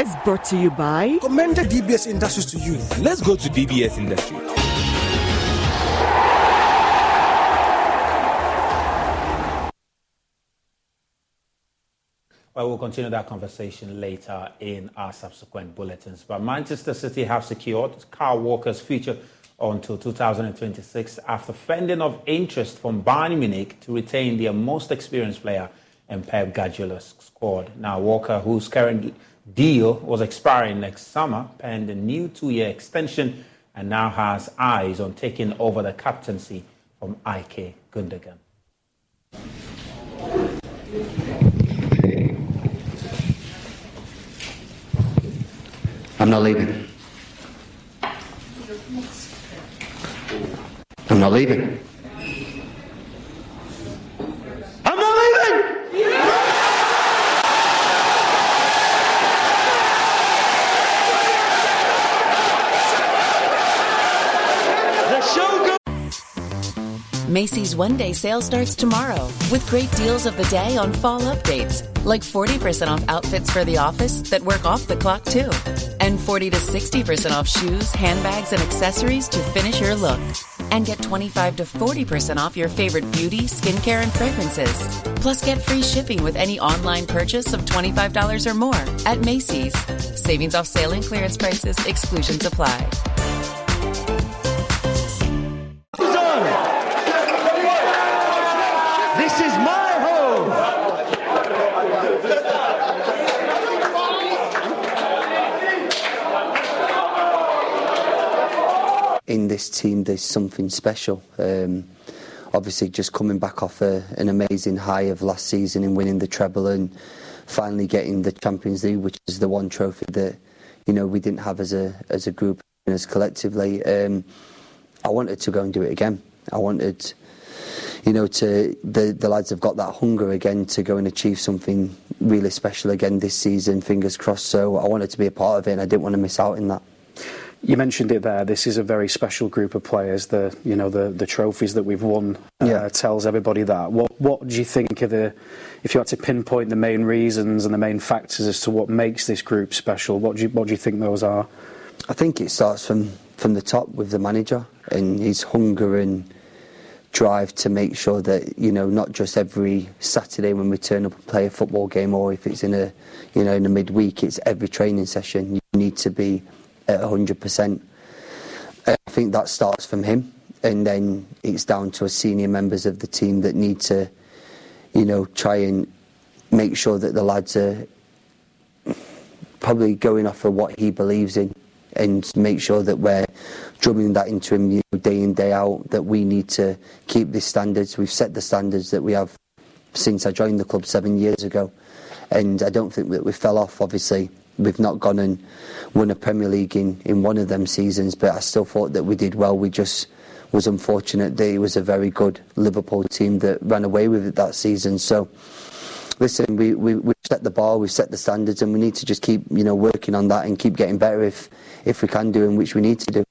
is brought to you by Commended DBS Industries to you. Let's go to DBS Industries. Well, we'll continue that conversation later in our subsequent bulletins. But Manchester City have secured Kyle Walker's future until 2026 after fending off interest from Bayern Munich to retain their most experienced player in Pep Guardiola's squad. Now, Walker, whose current deal was expiring next summer, penned a new two-year extension and now has eyes on taking over the captaincy from Ilkay Gundogan. I'm not leaving. I'm not leaving. I'm not leaving! Macy's one day sale starts tomorrow with great deals of the day on fall updates, like 40% off outfits for the office that work off the clock too, and 40 to 60% off shoes, handbags, and accessories to finish your look. And get 25 to 40% off your favorite beauty, skincare, and fragrances. Plus, get free shipping with any online purchase of $25 or more at Macy's. Savings off sale and clearance prices, exclusions apply. This team there's something special. Um, obviously, just coming back off a, an amazing high of last season and winning the treble and finally getting the Champions League, which is the one trophy that you know we didn't have as a as a group and as collectively. Um, I wanted to go and do it again. I wanted, you know, to the the lads have got that hunger again to go and achieve something really special again this season. Fingers crossed. So I wanted to be a part of it, and I didn't want to miss out in that. You mentioned it there. This is a very special group of players. The you know the the trophies that we've won uh, Yeah. tells everybody that. What what do you think are the if you had to pinpoint the main reasons and the main factors as to what makes this group special? What do you what do you think those are? I think it starts from, from the top with the manager and his hunger and drive to make sure that you know not just every Saturday when we turn up and play a football game or if it's in a you know in a midweek it's every training session you need to be at 100%. I think that starts from him and then it's down to senior members of the team that need to you know try and make sure that the lads are probably going off of what he believes in and make sure that we're drumming that into him you know, day in day out that we need to keep these standards we've set the standards that we have since I joined the club seven years ago and I don't think that we fell off obviously we've not gone and won a Premier League in, in one of them seasons but I still thought that we did well we just was unfortunate that it was a very good Liverpool team that ran away with it that season so listen, we, we, we've set the bar, we've set the standards, and we need to just keep, you know, working on that and keep getting better if, if we can do, and which we need to do.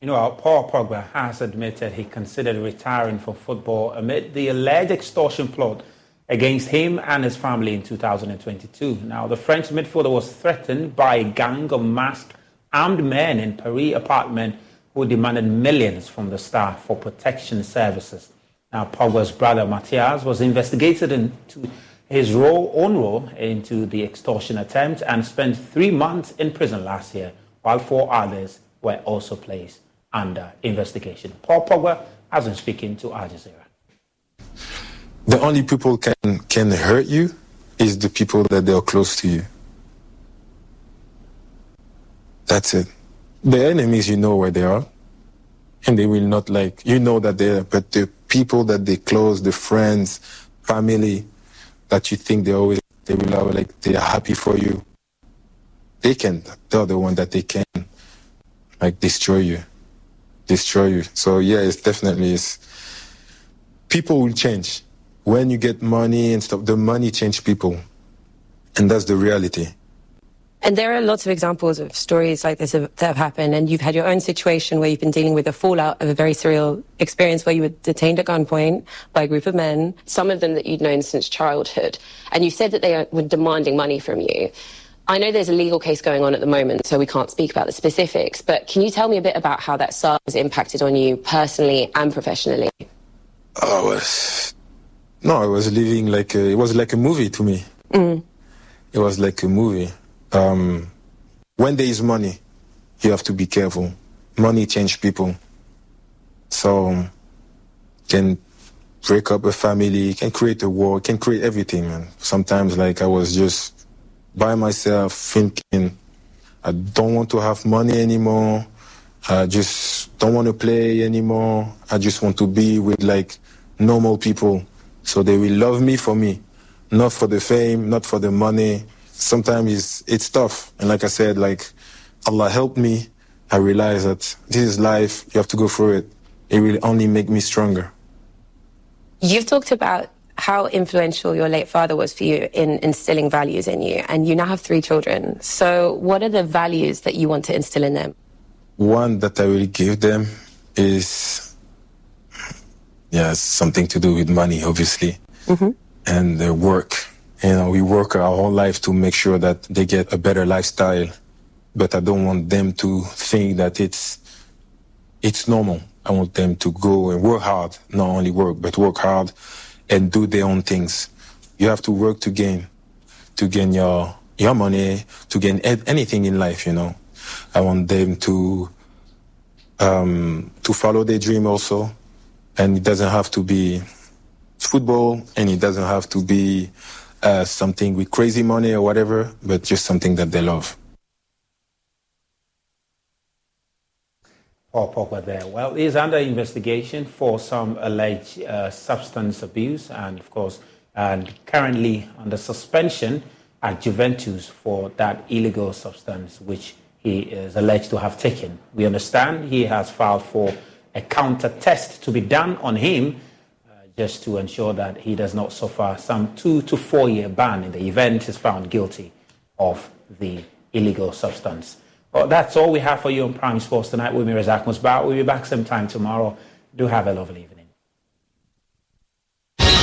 You know, Paul Pogba has admitted he considered retiring from football amid the alleged extortion plot against him and his family in 2022. Now, the French midfielder was threatened by a gang of masked armed men in Paris apartment who demanded millions from the staff for protection services. Now, Pogba's brother Mathias was investigated into his role, own role into the extortion attempt and spent three months in prison last year, while four others were also placed under investigation. Paul Pogba has been speaking to Al Jazeera. The only people can can hurt you is the people that they are close to you. That's it. The enemies, you know where they are, and they will not like you know that they're. But the people that they close, the friends, family, that you think they always they will have, like they are happy for you. They can. They're the one that they can like destroy you, destroy you. So yeah, it's definitely it's. People will change when you get money and stuff. The money change people, and that's the reality. And there are lots of examples of stories like this that have happened, and you've had your own situation where you've been dealing with the fallout of a very surreal experience where you were detained at gunpoint by a group of men, some of them that you'd known since childhood, and you said that they were demanding money from you. I know there's a legal case going on at the moment, so we can't speak about the specifics, but can you tell me a bit about how that has impacted on you personally and professionally? I was no, I was living like a, it was like a movie to me. Mm. It was like a movie. Um, when there is money, you have to be careful. Money change people. So um, can break up a family, can create a war, can create everything, man. Sometimes like I was just by myself thinking I don't want to have money anymore. I just don't want to play anymore. I just want to be with like normal people so they will love me for me, not for the fame, not for the money. Sometimes it's, it's tough. And like I said, like Allah helped me. I realized that this is life. You have to go through it. It will only make me stronger. You've talked about how influential your late father was for you in instilling values in you, and you now have three children. So, what are the values that you want to instill in them? One that I will give them is yeah, something to do with money, obviously, mm-hmm. and their work. You know, we work our whole life to make sure that they get a better lifestyle, but I don't want them to think that it's it's normal. I want them to go and work hard, not only work, but work hard and do their own things. You have to work to gain, to gain your your money, to gain anything in life. You know, I want them to um, to follow their dream also and it doesn't have to be football, and it doesn't have to be uh, something with crazy money or whatever, but just something that they love. Paul Pogba there. Well, he's under investigation for some alleged uh, substance abuse and, of course, and currently under suspension at Juventus for that illegal substance which he is alleged to have taken. We understand he has filed for a counter test to be done on him uh, just to ensure that he does not suffer some two to four year ban in the event he's found guilty of the illegal substance. Well, that's all we have for you on Prime Sports tonight with me, Razak Musbah. We'll be back sometime tomorrow. Do have a lovely evening.